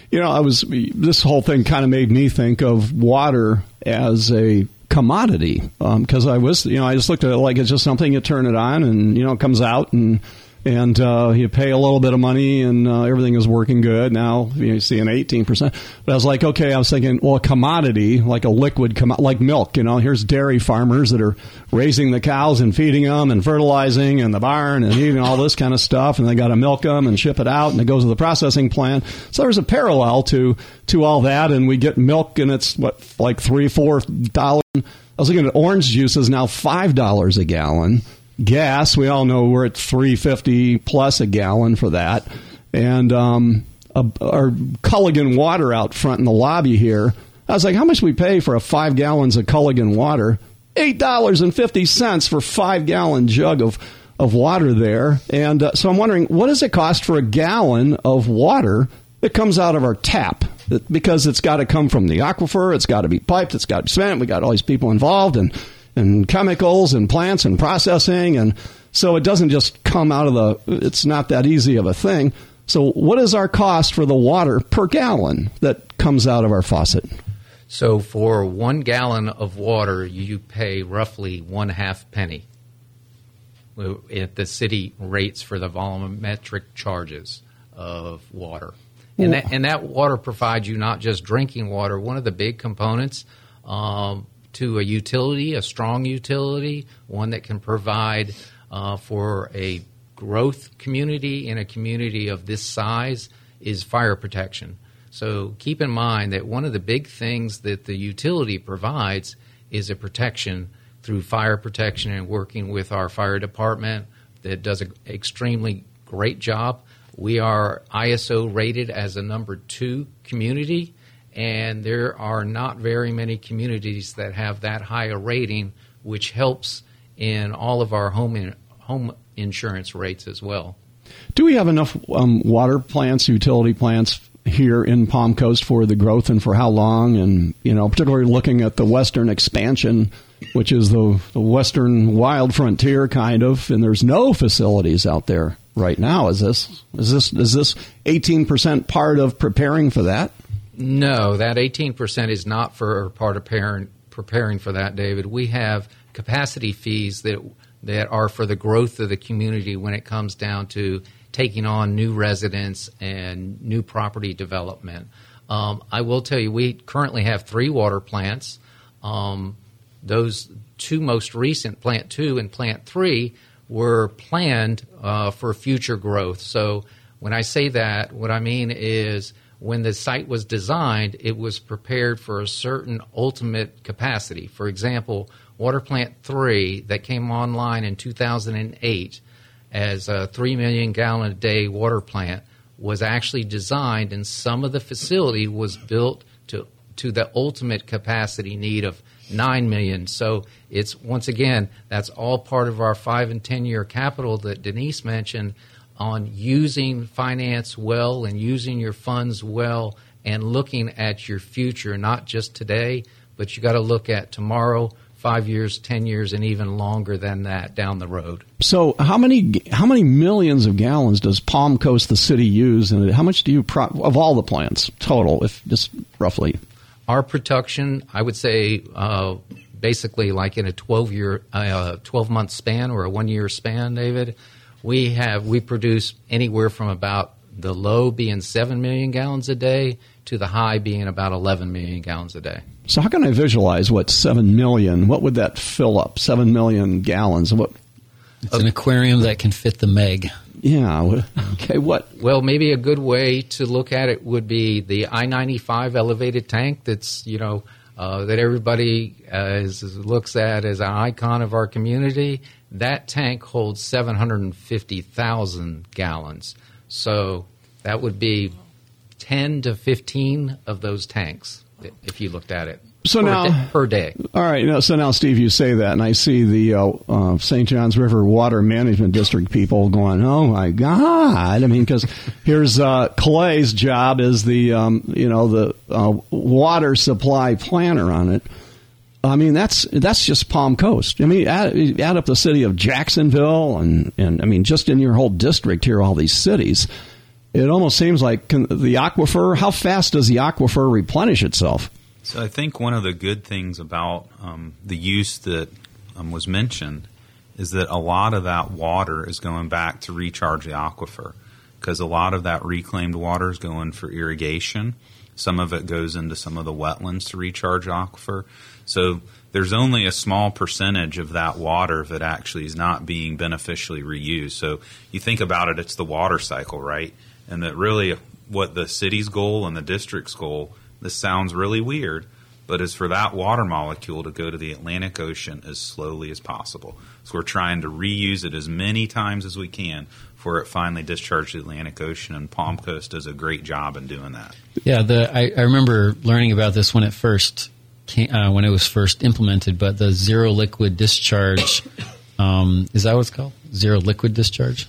S1: You know, I was this whole thing kind of made me think of water as a commodity um, because I was, you know, I just looked at it like it's just something you turn it on and you know it comes out and and uh, you pay a little bit of money and uh, everything is working good. Now you see an eighteen percent, but I was like, okay, I was thinking, well, a commodity like a liquid, commo- like milk. You know, here's dairy farmers that are raising the cows and feeding them and fertilizing in the barn and eating all this kind of stuff, and they got to milk them and ship it out, and it goes to the processing plant. So there's a parallel to to all that, and we get milk, and it's what like three, four dollars. I was looking at orange juice is now five dollars a gallon. Gas, we all know we're at three fifty plus a gallon for that, and um, a, our Culligan water out front in the lobby here. I was like, how much we pay for a five gallons of Culligan water? Eight dollars and fifty cents for five gallon jug of of water there, and uh, so I'm wondering, what does it cost for a gallon of water that comes out of our tap? Because it's got to come from the aquifer, it's got to be piped, it's got to be spent. We got all these people involved, and and chemicals and plants and processing, and so it doesn't just come out of the. It's not that easy of a thing. So, what is our cost for the water per gallon that comes out of our faucet?
S3: So for one gallon of water, you pay roughly one half penny at the city rates for the volumetric charges of water. And that, and that water provides you not just drinking water. One of the big components um, to a utility, a strong utility, one that can provide uh, for a growth community in a community of this size, is fire protection. So keep in mind that one of the big things that the utility provides is a protection through fire protection and working with our fire department that does an extremely great job. We are ISO rated as a number two community, and there are not very many communities that have that high a rating, which helps in all of our home in, home insurance rates as well.
S1: Do we have enough um, water plants, utility plants here in Palm Coast for the growth and for how long? And you know, particularly looking at the western expansion, which is the, the western wild frontier kind of, and there's no facilities out there right now. Is this is this is this eighteen percent part of preparing for that?
S3: No, that 18% is not for part of preparing, preparing for that, David. We have capacity fees that that are for the growth of the community when it comes down to taking on new residents and new property development. Um, I will tell you, we currently have three water plants. Um, those two most recent, Plant 2 and Plant 3, were planned uh, for future growth. So when I say that, what I mean is when the site was designed, it was prepared for a certain ultimate capacity. For example, Water Plant 3 that came online in 2008 as a 3 million gallon a day water plant was actually designed and some of the facility was built to to the ultimate capacity need of 9 million. So it's once again that's all part of our 5 and 10 year capital that Denise mentioned on using finance well and using your funds well and looking at your future not just today but you got to look at tomorrow five years, ten years, and even longer than that down the road.
S1: So how many how many millions of gallons does Palm Coast the city use, and how much do you pro- of all the plants total, if just roughly?
S3: Our production, I would say, uh, basically like in a twelve year, uh, twelve month span or a one year span, David, we have we produce anywhere from about the low being seven million gallons a day to the high being about eleven million gallons a day.
S1: So how can I visualize what seven million? What would that fill up? Seven million gallons. What?
S6: It's an aquarium that can fit the Meg.
S1: Yeah. Okay. What?
S3: Well, maybe a good way to look at it would be the I ninety five elevated tank. That's you know uh, that everybody uh, is, looks at as an icon of our community. That tank holds seven hundred and fifty thousand gallons. So that would be ten to fifteen of those tanks if you looked at it.
S1: So
S3: per
S1: now-
S3: day, per day.
S1: All right. Know, so now, Steve, you say that, and I see the uh, uh, St. Johns River Water Management District people going, "Oh my God!" I mean, because here's uh, Clay's job is the um, you know the uh, water supply planner on it. I mean, that's that's just Palm Coast. I mean, add, add up the city of Jacksonville, and and I mean, just in your whole district here, all these cities. It almost seems like can, the aquifer. How fast does the aquifer replenish itself?
S4: So I think one of the good things about um, the use that um, was mentioned is that a lot of that water is going back to recharge the aquifer because a lot of that reclaimed water is going for irrigation. Some of it goes into some of the wetlands to recharge aquifer. So there's only a small percentage of that water that actually is not being beneficially reused. So you think about it, it's the water cycle, right? And that really what the city's goal and the district's goal, this sounds really weird, but is for that water molecule to go to the Atlantic Ocean as slowly as possible. So we're trying to reuse it as many times as we can before it finally discharges the Atlantic Ocean, and Palm Coast does a great job in doing that.
S6: Yeah, the I, I remember learning about this when it first came, uh, when it was first implemented. But the zero liquid discharge um, is that what it's called? Zero liquid discharge.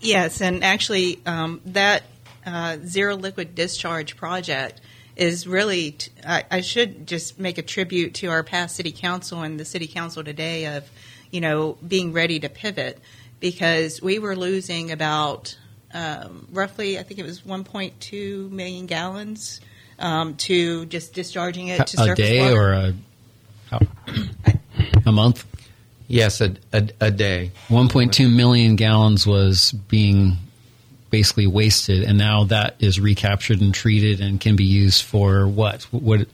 S2: Yes, and actually, um, that uh, zero liquid discharge project is really. T- I, I should just make a tribute to our past city council and the city council today of, you know, being ready to pivot because we were losing about um, roughly, I think it was 1.2 million gallons um, to just discharging it to
S6: a
S2: surface
S6: day
S2: water.
S6: or a how, a month.
S3: Yes, a, a, a day.
S6: 1.2 million gallons was being basically wasted, and now that is recaptured and treated and can be used for what? What?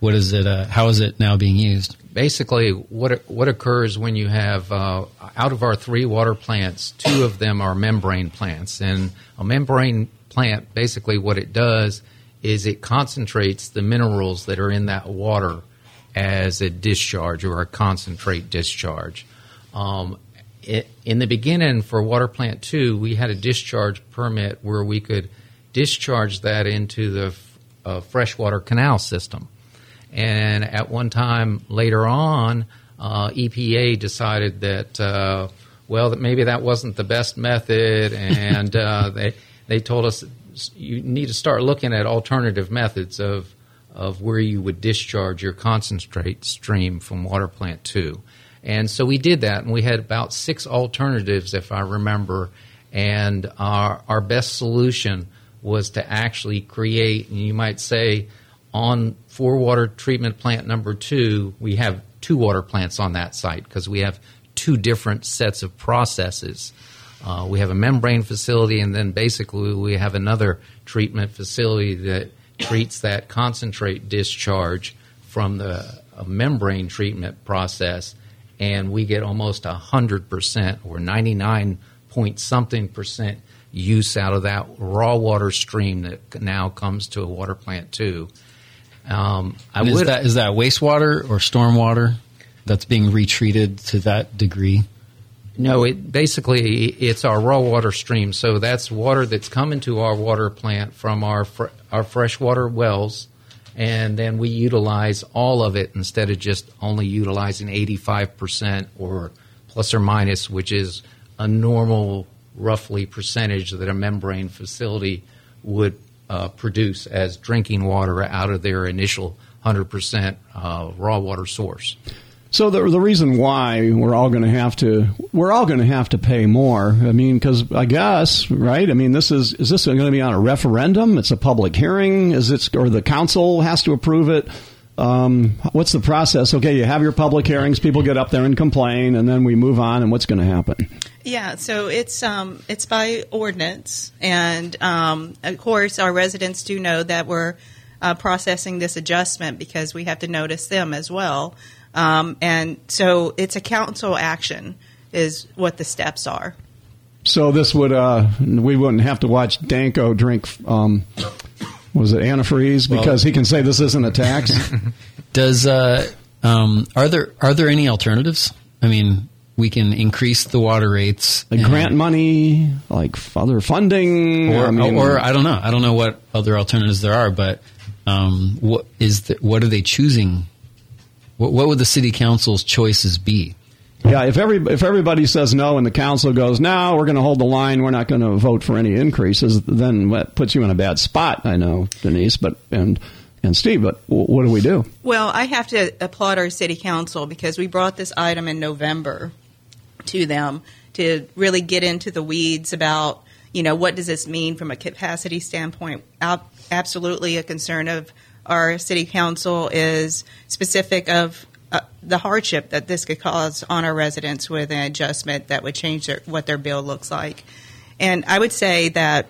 S6: What is it? Uh, how is it now being used?
S3: basically what what occurs when you have uh, out of our three water plants, two of them are membrane plants, and a membrane plant basically what it does is it concentrates the minerals that are in that water as a discharge or a concentrate discharge. Um, it, in the beginning for water plant two, we had a discharge permit where we could discharge that into the f- uh, freshwater canal system. And at one time later on, uh, EPA decided that, uh, well, that maybe that wasn't the best method, and uh, they they told us you need to start looking at alternative methods of of where you would discharge your concentrate stream from water plant two. And so we did that, and we had about six alternatives, if I remember. And our our best solution was to actually create, and you might say, on for water treatment plant number two, we have two water plants on that site because we have two different sets of processes. Uh, we have a membrane facility, and then basically we have another treatment facility that treats that concentrate discharge from the membrane treatment process, and we get almost 100% or 99 point something percent use out of that raw water stream that now comes to a water plant too. Um, I
S6: is
S3: would
S6: that is that wastewater or stormwater that's being retreated to that degree?
S3: No, it basically it's our raw water stream. So that's water that's coming to our water plant from our fr- our freshwater wells, and then we utilize all of it instead of just only utilizing eighty five percent or plus or minus, which is a normal roughly percentage that a membrane facility would uh, produce as drinking water out of their initial hundred percent uh, raw water source.
S1: So the the reason why we're all going to have to we're all going to have to pay more. I mean, because I guess right. I mean, this is is this going to be on a referendum? It's a public hearing. Is it or the council has to approve it? Um, what's the process? Okay, you have your public hearings. People get up there and complain, and then we move on. And what's going to happen?
S2: Yeah, so it's um, it's by ordinance, and um, of course, our residents do know that we're uh, processing this adjustment because we have to notice them as well. Um, and so, it's a council action, is what the steps are.
S1: So this would uh, we wouldn't have to watch Danko drink. Um, was it antifreeze because he can say this isn't a tax?
S6: Does uh, um, are there are there any alternatives? I mean, we can increase the water rates,
S1: like
S6: and-
S1: grant money, like other funding,
S6: or
S1: I mean,
S6: or I don't know. I don't know what other alternatives there are, but um, what is the, what are they choosing? What, what would the city council's choices be?
S1: Yeah, if every if everybody says no and the council goes, no, we're going to hold the line, we're not going to vote for any increases, then that puts you in a bad spot. I know, Denise, but and and Steve, but w- what do we do?
S2: Well, I have to applaud our city council because we brought this item in November to them to really get into the weeds about, you know, what does this mean from a capacity standpoint? Absolutely a concern of our city council is specific of uh, the hardship that this could cause on our residents with an adjustment that would change their, what their bill looks like. And I would say that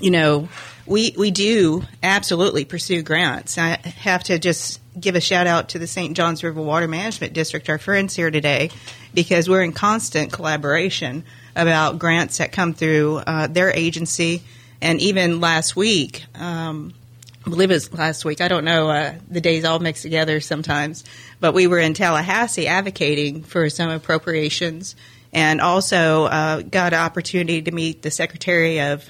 S2: you know, we we do absolutely pursue grants. I have to just give a shout out to the St. Johns River Water Management District, our friends here today, because we're in constant collaboration about grants that come through uh, their agency. And even last week, um, I believe it was last week. I don't know. Uh, the days all mix together sometimes. But we were in Tallahassee advocating for some appropriations and also uh, got an opportunity to meet the Secretary of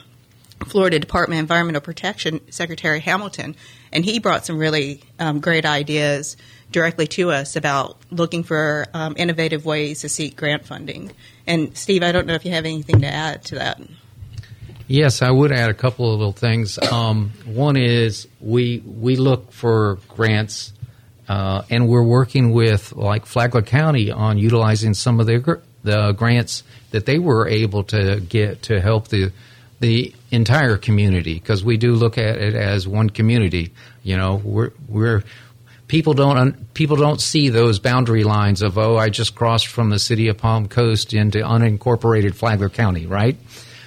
S2: Florida Department of Environmental Protection, Secretary Hamilton, and he brought some really um, great ideas directly to us about looking for um, innovative ways to seek grant funding. And Steve, I don't know if you have anything to add to that.
S3: Yes, I would add a couple of little things. Um, one is we we look for grants, uh, and we're working with like Flagler County on utilizing some of their the grants that they were able to get to help the the entire community because we do look at it as one community. You know, we're we're people don't people don't see those boundary lines of oh I just crossed from the city of Palm Coast into unincorporated Flagler County, right?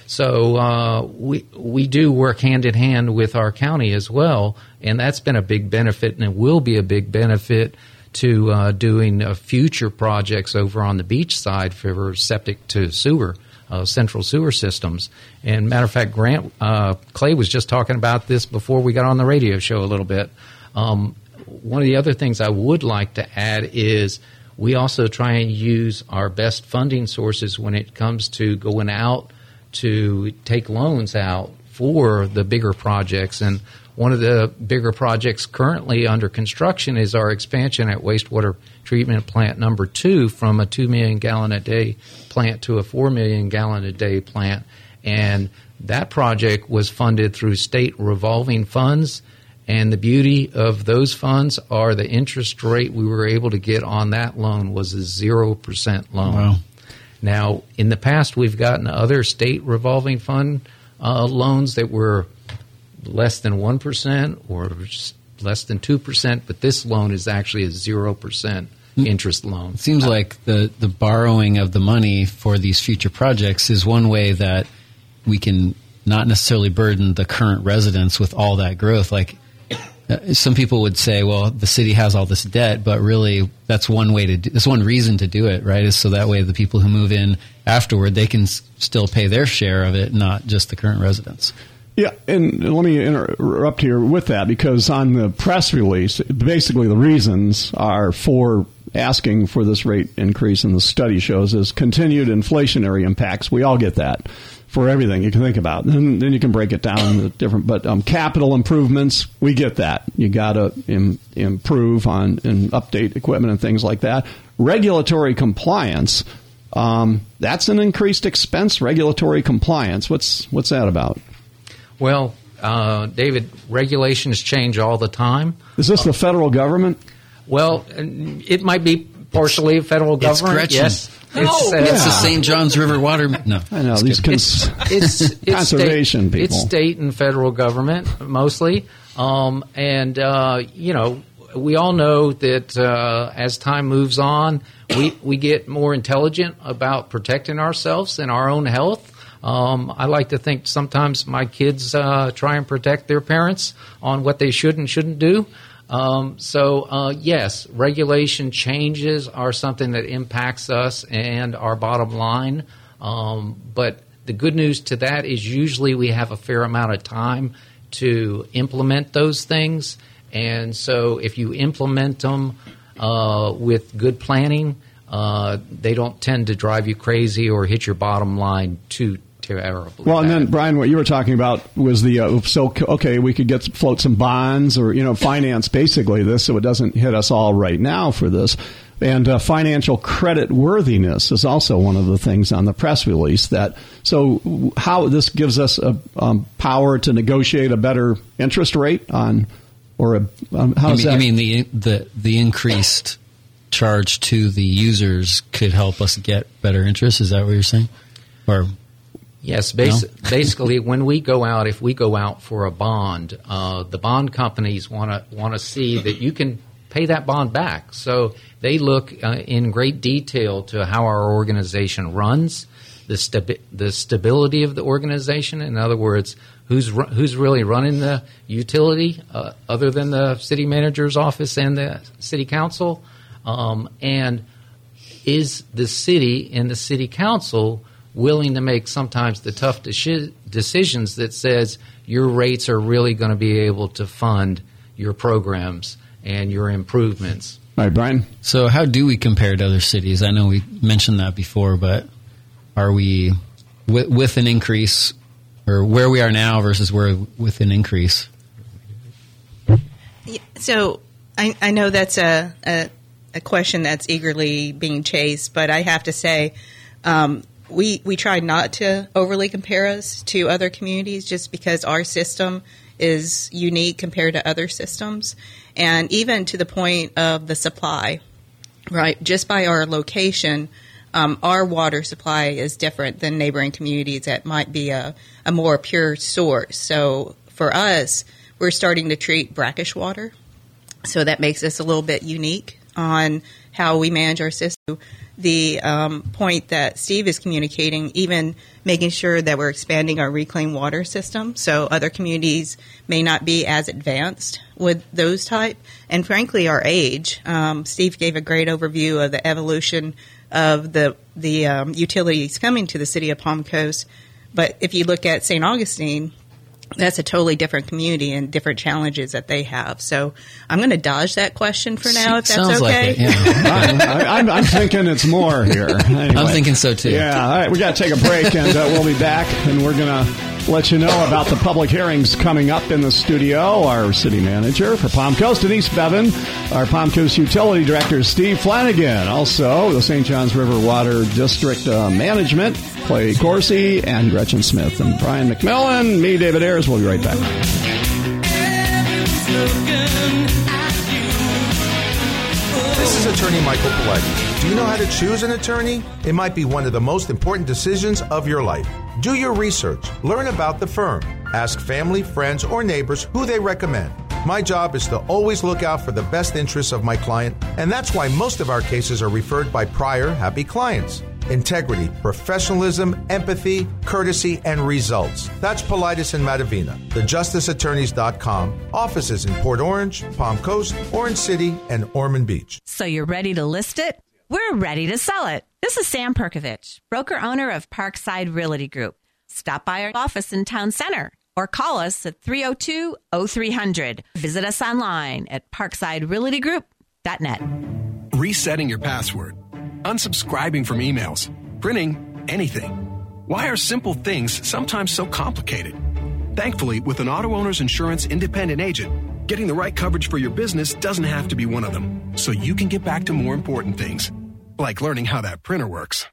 S3: So uh, we we do work hand in hand with our county as well, and that's been a big benefit, and it will be a big benefit to uh, doing uh, future projects over on the beach side for septic to sewer. Uh, central sewer systems. And matter of fact, Grant uh, Clay was just talking about this before we got on the radio show a little bit. Um, one of the other things I would like to add is we also try and use our best funding sources when it comes to going out to take loans out for the bigger projects. And one of the bigger projects currently under construction is our expansion at wastewater treatment plant number two from a 2 million gallon a day plant to a 4 million gallon a day plant. And that project was funded through state revolving funds. And the beauty of those funds are the interest rate we were able to get on that loan was a 0% loan.
S6: Wow.
S3: Now, in the past, we've gotten other state revolving fund uh, loans that were less than 1% or less than 2%, but this loan is actually a 0% interest loan.
S6: It seems like the, the borrowing of the money for these future projects is one way that we can not necessarily burden the current residents with all that growth. Like uh, some people would say, well, the city has all this debt, but really that's one way to do, that's one reason to do it, right? Is so that way the people who move in afterward, they can s- still pay their share of it, not just the current residents.
S1: Yeah, and let me interrupt here with that because on the press release, basically the reasons are for asking for this rate increase, and the study shows is continued inflationary impacts. We all get that for everything you can think about. And then you can break it down into different, but um, capital improvements, we get that. You got to Im- improve on and update equipment and things like that. Regulatory compliance. Um, that's an increased expense. Regulatory compliance. What's what's that about?
S3: Well, uh, David, regulations change all the time.
S1: Is this the federal government?
S3: Well, it might be partially federal government.
S6: Gretchen.
S3: Yes,
S5: No.
S3: It's, uh,
S6: It's the St. Johns River water. No,
S1: I know
S6: It's
S1: these cons-
S3: it's, it's
S1: conservation
S3: state,
S1: people.
S3: It's state and federal government mostly, um, and uh, you know we all know that uh, as time moves on, we we get more intelligent about protecting ourselves and our own health. Um, I like to think sometimes my kids uh, try and protect their parents on what they should and shouldn't do. Um, so uh, yes, regulation changes are something that impacts us and our bottom line. Um, but the good news to that is usually we have a fair amount of time to implement those things. And so if you implement them uh, with good planning, uh, they don't tend to drive you crazy or hit your bottom line too terribly.
S1: Well, and
S3: bad.
S1: then Brian, what you were talking about was the uh, so okay, we could get float some bonds or you know finance basically this so it doesn't hit us all right now for this. And uh, financial credit worthiness is also one of the things on the press release. That so how this gives us a um, power to negotiate a better interest rate on, or a um, how
S6: You
S1: does
S6: mean,
S1: that?
S6: you mean the the the increased charge to the users could help us get better interest? Is that what you're saying? Or
S3: Yes, basi- basically, when we go out, if we go out for a bond, uh, the bond companies want to want to see that you can pay that bond back. So they look uh, in great detail to how our organization runs, the stabi- the stability of the organization. In other words, who's ru- who's really running the utility, uh, other than the city manager's office and the city council, um, and is the city and the city council willing to make sometimes the tough deci- decisions that says your rates are really going to be able to fund your programs and your improvements.
S1: All right, Brian.
S6: so, how do we compare to other cities? I know we mentioned that before, but are we with, with an increase, or where we are now versus where with an increase?
S2: Yeah, So I, I know that's a, a a question that's eagerly being chased, but I have to say, um, we we try not to overly compare us to other communities, just because our system is unique compared to other systems, and even to the point of the supply, right? Just by our location. Um, our water supply is different than neighboring communities that might be a, a more pure source. So for us, we're starting to treat brackish water so that makes us a little bit unique on how we manage our system. The um, point that Steve is communicating, even making sure that we're expanding our reclaimed water system, so other communities may not be as advanced with those type. And frankly, our age. Um, Steve gave a great overview of the evolution of the the um, utilities coming to the city of Palm Coast. But if you look at St. Augustine, that's a totally different community and different challenges that they have. So I'm going to dodge that question for now, if that's
S6: Sounds like
S2: okay.
S6: it. Yeah.
S1: I, I'm, I'm thinking it's more here. Anyway.
S6: I'm thinking so too.
S1: Yeah, all right, we got to take a break and uh, we'll be back and we're going to let you know about the public hearings coming up in the studio. Our city manager for Palm Coast, Denise Bevan, our Palm Coast Utility Director, Steve Flanagan, also the St. Johns River Water District uh, Management, Clay Corsi, and Gretchen Smith, and Brian McMillan, me, David Ayres. We'll be right back.
S11: Attorney Michael Politis. Do you know how to choose an attorney? It might be one of the most important decisions of your life. Do your research, learn about the firm, ask family, friends, or neighbors who they recommend. My job is to always look out for the best interests of my client, and that's why most of our cases are referred by prior happy clients. Integrity, professionalism, empathy, courtesy, and results. That's Politis and Matovina. TheJusticeAttorneys.com. Offices in Port Orange, Palm Coast, Orange City, and Ormond Beach.
S12: So you're ready to list it? We're ready to sell it. This is Sam Perkovich, broker owner of Parkside Realty Group. Stop by our office in Town Center or call us at 302 0300. Visit us online at parksiderealtygroup.net.
S13: Resetting your password, unsubscribing from emails, printing anything. Why are simple things sometimes so complicated? Thankfully, with an auto owner's insurance independent agent, getting the right coverage for your business doesn't have to be one of them, so you can get back to more important things, like learning how that printer works.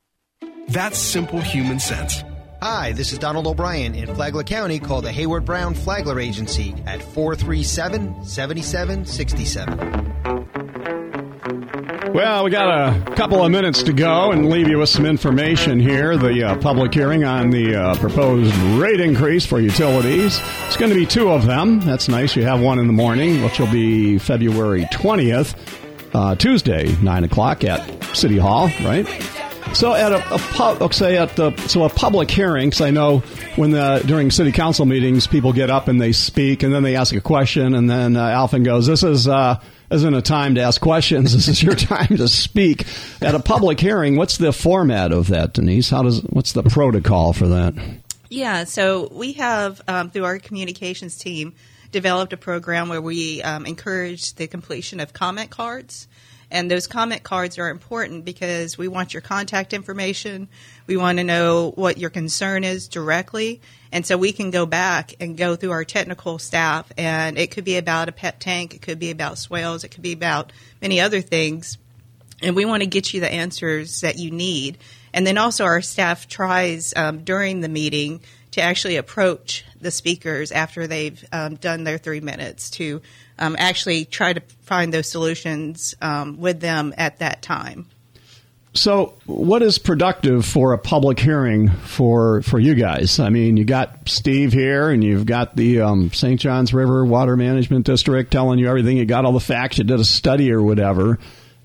S13: That's simple human sense.
S14: Hi, this is Donald O'Brien in Flagler County. Call the Hayward Brown Flagler Agency at 437 7767.
S1: Well, we got a couple of minutes to go and leave you with some information here. The uh, public hearing on the uh, proposed rate increase for utilities. It's going to be two of them. That's nice. You have one in the morning, which will be February 20th, uh, Tuesday, 9 o'clock at City Hall, right? So at a, a pub, say at the so a public hearing, because I know when the during city council meetings, people get up and they speak, and then they ask a question, and then uh, Alfin goes, "This is uh, isn't a time to ask questions. This is your time to speak." At a public hearing, what's the format of that, Denise? How does what's the protocol for that?
S2: Yeah, so we have, um, through our communications team, developed a program where we um, encourage the completion of comment cards. And those comment cards are important because we want your contact information. We want to know what your concern is directly. And so we can go back and go through our technical staff, and it could be about a PEP tank, it could be about swales, it could be about many other things and we want to get you the answers that you need. And then also, our staff tries um, during the meeting to actually approach the speakers after they've um, done their three minutes to um, actually try to find those solutions um, with them at that time.
S1: So, what is productive for a public hearing for for you guys? I mean, you got Steve here, and you've got the um, St. Johns River Water Management District telling you everything. You got all the facts. You did a study or whatever,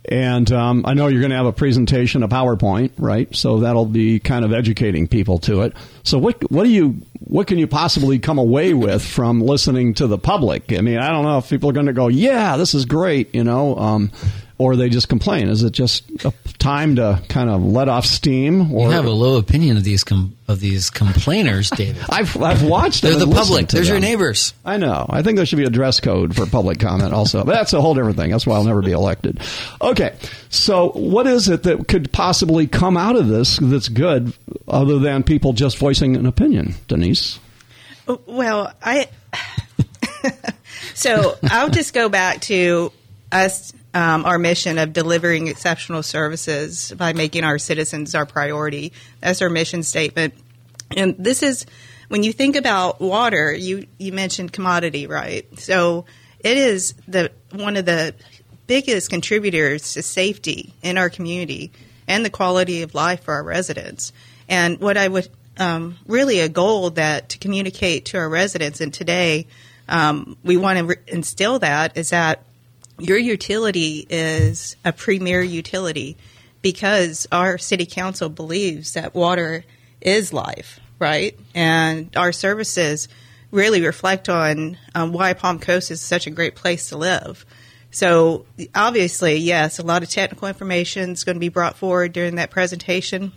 S1: and um, I know you're going to have a presentation, a PowerPoint, right? So that'll be kind of educating people to it. So, what what do you what can you possibly come away with from listening to the public? I mean, I don't know if people are going to go, "Yeah, this is great," you know. Um, or they just complain. Is it just a time to kind of let off steam? Or
S6: you have a low opinion of these com- of these complainers, David.
S1: I've I've watched.
S6: They're
S1: them
S6: the public. There's your neighbors.
S1: I know. I think there should be a dress code for public comment also, but that's a whole different thing. That's why I'll never be elected. Okay, so what is it that could possibly come out of this that's good, other than people just voicing an opinion, Denise?
S2: Well, I. so I'll just go back to us, um, our mission of delivering exceptional services by making our citizens our priority. That's our mission statement. And this is when you think about water, you, you mentioned commodity, right? So it is the one of the biggest contributors to safety in our community and the quality of life for our residents. And what I would um, really a goal that to communicate to our residents, and today um, we want to re- instill that is that your utility is a premier utility because our city council believes that water is life, right? And our services really reflect on um, why Palm Coast is such a great place to live. So obviously, yes, a lot of technical information is going to be brought forward during that presentation,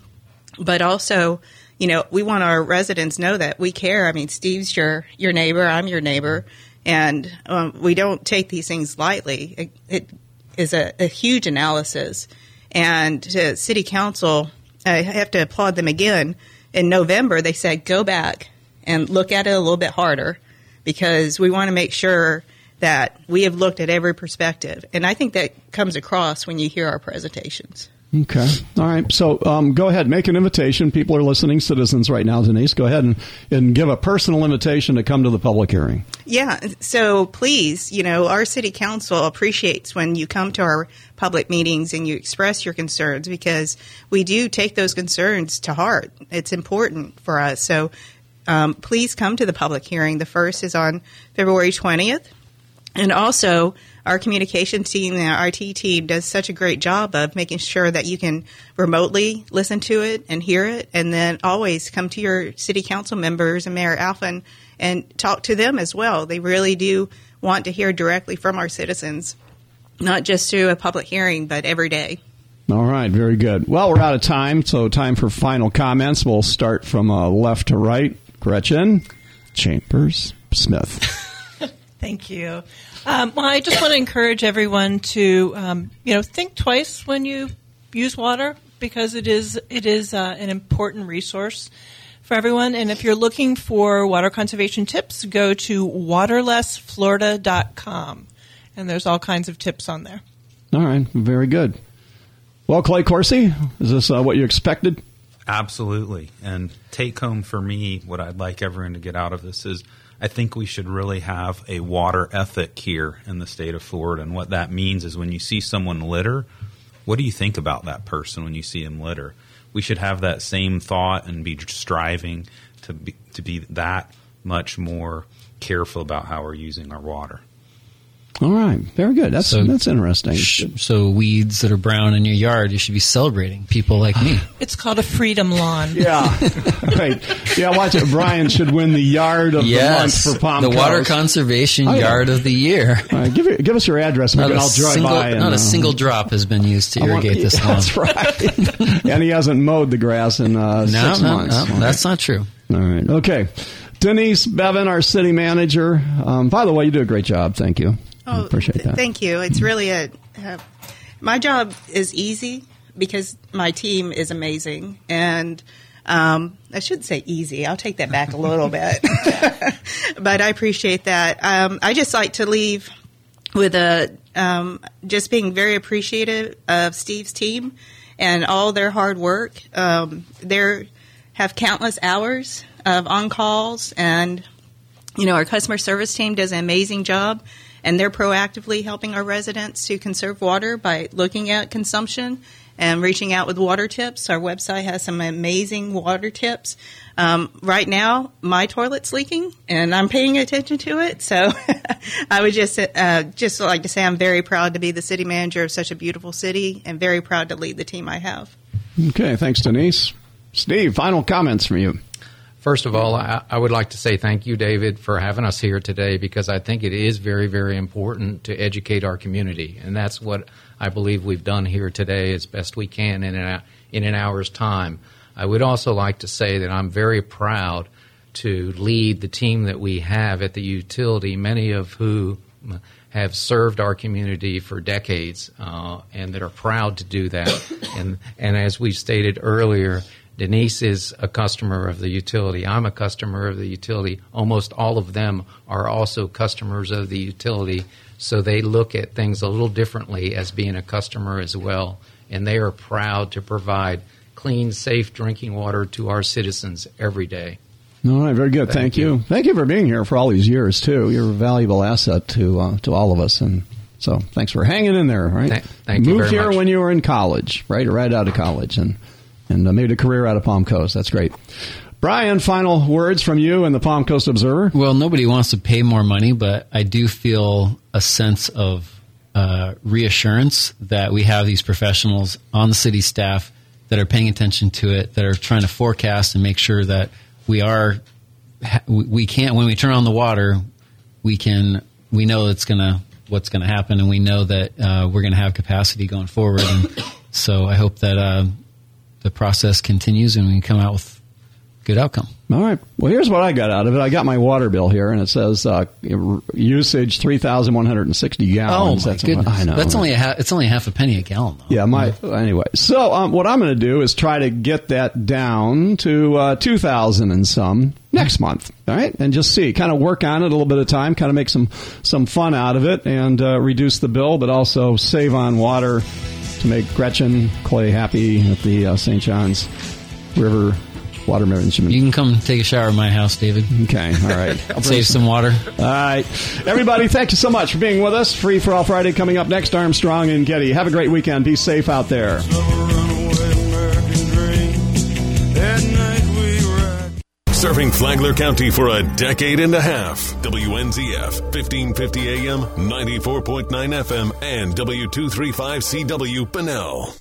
S2: but also, you know, we want our residents know that we care. I mean, Steve's your your neighbor, I'm your neighbor, and um, we don't take these things lightly. It, it is a, a huge analysis, and to City Council, I have to applaud them again. In November, they said go back and look at it a little bit harder because we want to make sure that we have looked at every perspective, and I think that comes across when you hear our presentations.
S1: Okay. All right. So um, go ahead, make an invitation. People are listening, citizens right now, Denise. Go ahead and, and give a personal invitation to come to the public hearing.
S2: Yeah, so please, you know, our city council appreciates when you come to our public meetings and you express your concerns because we do take those concerns to heart. It's important for us. So um, please come to the public hearing. The first is on February 20th. And also, our communication team our IT team does such a great job of making sure that you can remotely listen to it and hear it, and then always come to your city council members and Mayor Alfin and talk to them as well. They really do want to hear directly from our citizens, not just through a public hearing, but every day.
S1: All right, very good. Well, we're out of time, so time for final comments. We'll start from uh, left to right. Gretchen, Chambers, Smith.
S5: Thank you. Um, well, I just want to encourage everyone to, um, you know, think twice when you use water because it is it is uh, an important resource for everyone. And if you're looking for water conservation tips, go to waterlessflorida.com, and there's all kinds of tips on there.
S1: All right, very good. Well, Clay Corsi, is this uh, what you expected?
S4: Absolutely. And take home for me, what I'd like everyone to get out of this is I think we should really have a water ethic here in the state of Florida. And what that means is when you see someone litter, what do you think about that person when you see him litter? We should have that same thought and be striving to be, to be that much more careful about how we're using our water.
S1: All right, very good. That's
S6: So-
S1: that's interesting.
S6: Sh- So weeds that are brown in your yard, you should be celebrating people like me.
S5: It's called a freedom lawn.
S1: Yeah, right. Yeah, watch it. Brian should win the yard of
S6: yes,
S1: the month for Palm
S6: the water conservation
S1: Oh, yeah.
S6: yard of the year.
S1: All right, give, give us your address.
S6: Not,
S1: Maybe
S6: a
S1: I'll drive
S6: single,
S1: by. And,
S6: not
S1: uh,
S6: a single drop has been used to
S1: I want-
S6: irrigate this lawn.
S1: That's right. and he hasn't mowed the grass in uh,
S6: No,
S1: six
S6: no,
S1: months.
S6: no, that's not true.
S1: All right. Okay. Denise Bevan, our city manager. Um, by the way, you do a great job. Thank you. I
S2: Oh,
S1: appreciate
S2: th-
S1: that.
S2: Thank you. It's really a. My job is easy because my team is amazing, and um, I shouldn't say easy. I'll take that back a little bit, but I appreciate that. Um, I just like to leave with a um, just being very appreciative of Steve's team and all their hard work. Um, they have countless hours of on calls and you know, our customer service team does an amazing job, and they're proactively helping our residents to conserve water by looking at consumption and reaching out with water tips. Our website has some amazing water tips. Um, right now, my toilet's leaking, and I'm paying attention to it. So, I would just uh, just like to say I'm very proud to be the city manager of such a beautiful city, and very proud to lead the team I have.
S1: Okay. Thanks, Denise. Steve, final comments from you.
S3: First of all, I, I would like to say thank you, David, for having us here today because I think it is very, very important to educate our community, and that's what I believe we've done here today as best we can in an, in an hour's time. I would also like to say that I'm very proud to lead the team that we have at the utility, many of who have served our community for decades uh, and that are proud to do that. and, and as we stated earlier, Denise is a customer of the utility. I'm a customer of the utility. Almost all of them are also customers of the utility, so they look at things a little differently as being a customer as well. And they are proud to provide clean, safe drinking water to our citizens every day.
S1: All right, very good. Thank,
S3: Thank
S1: you.
S3: you.
S1: Thank you for being here for all these years too. You're a valuable asset to uh, to all of us, and so thanks for hanging in there. Right?
S3: Thank- thank you
S1: Moved here
S3: much.
S1: when you were in college, right? Right out of college, and and uh, made a career out of Palm Coast. That's great. Brian, final words from you and the Palm Coast Observer.
S6: Well, nobody wants to pay more money, but I do feel a sense of uh, reassurance that we have these professionals on the city staff that are paying attention to it, that are trying to forecast and make sure that we are we can't when we turn on the water, we can we know it's gonna what's going to happen, and we know that uh, we're going to have capacity going forward. And so I hope that uh, the process continues and we come out with good outcome.
S1: All right. Well, here's what I got out of it. I got my water bill here, and it says uh, usage three thousand one hundred and sixty gallons.
S6: Oh my
S1: That's
S6: goodness!
S1: I know.
S6: That's only a ha- it's only half a penny a gallon though.
S1: Yeah, my anyway. So um, what I'm going to do is try to get that down to uh, two thousand and some next month. All right, and just see, kind of work on it a little bit of time, kind of make some some fun out of it, and uh, reduce the bill, but also save on water to make Gretchen Clay happy at the uh, St. Johns River Water Management.
S6: You can come take a shower at my house, David.
S1: Okay, all right. I'll
S6: Save some water.
S1: All right. Everybody, thank you so much for being with us. Free for All Friday coming up next, Armstrong and Getty. Have a great weekend. Be safe out there.
S15: Serving Flagler County for a decade and a half. WNZF, 1550 AM, 94.9 FM, and W235CW, Bunnell.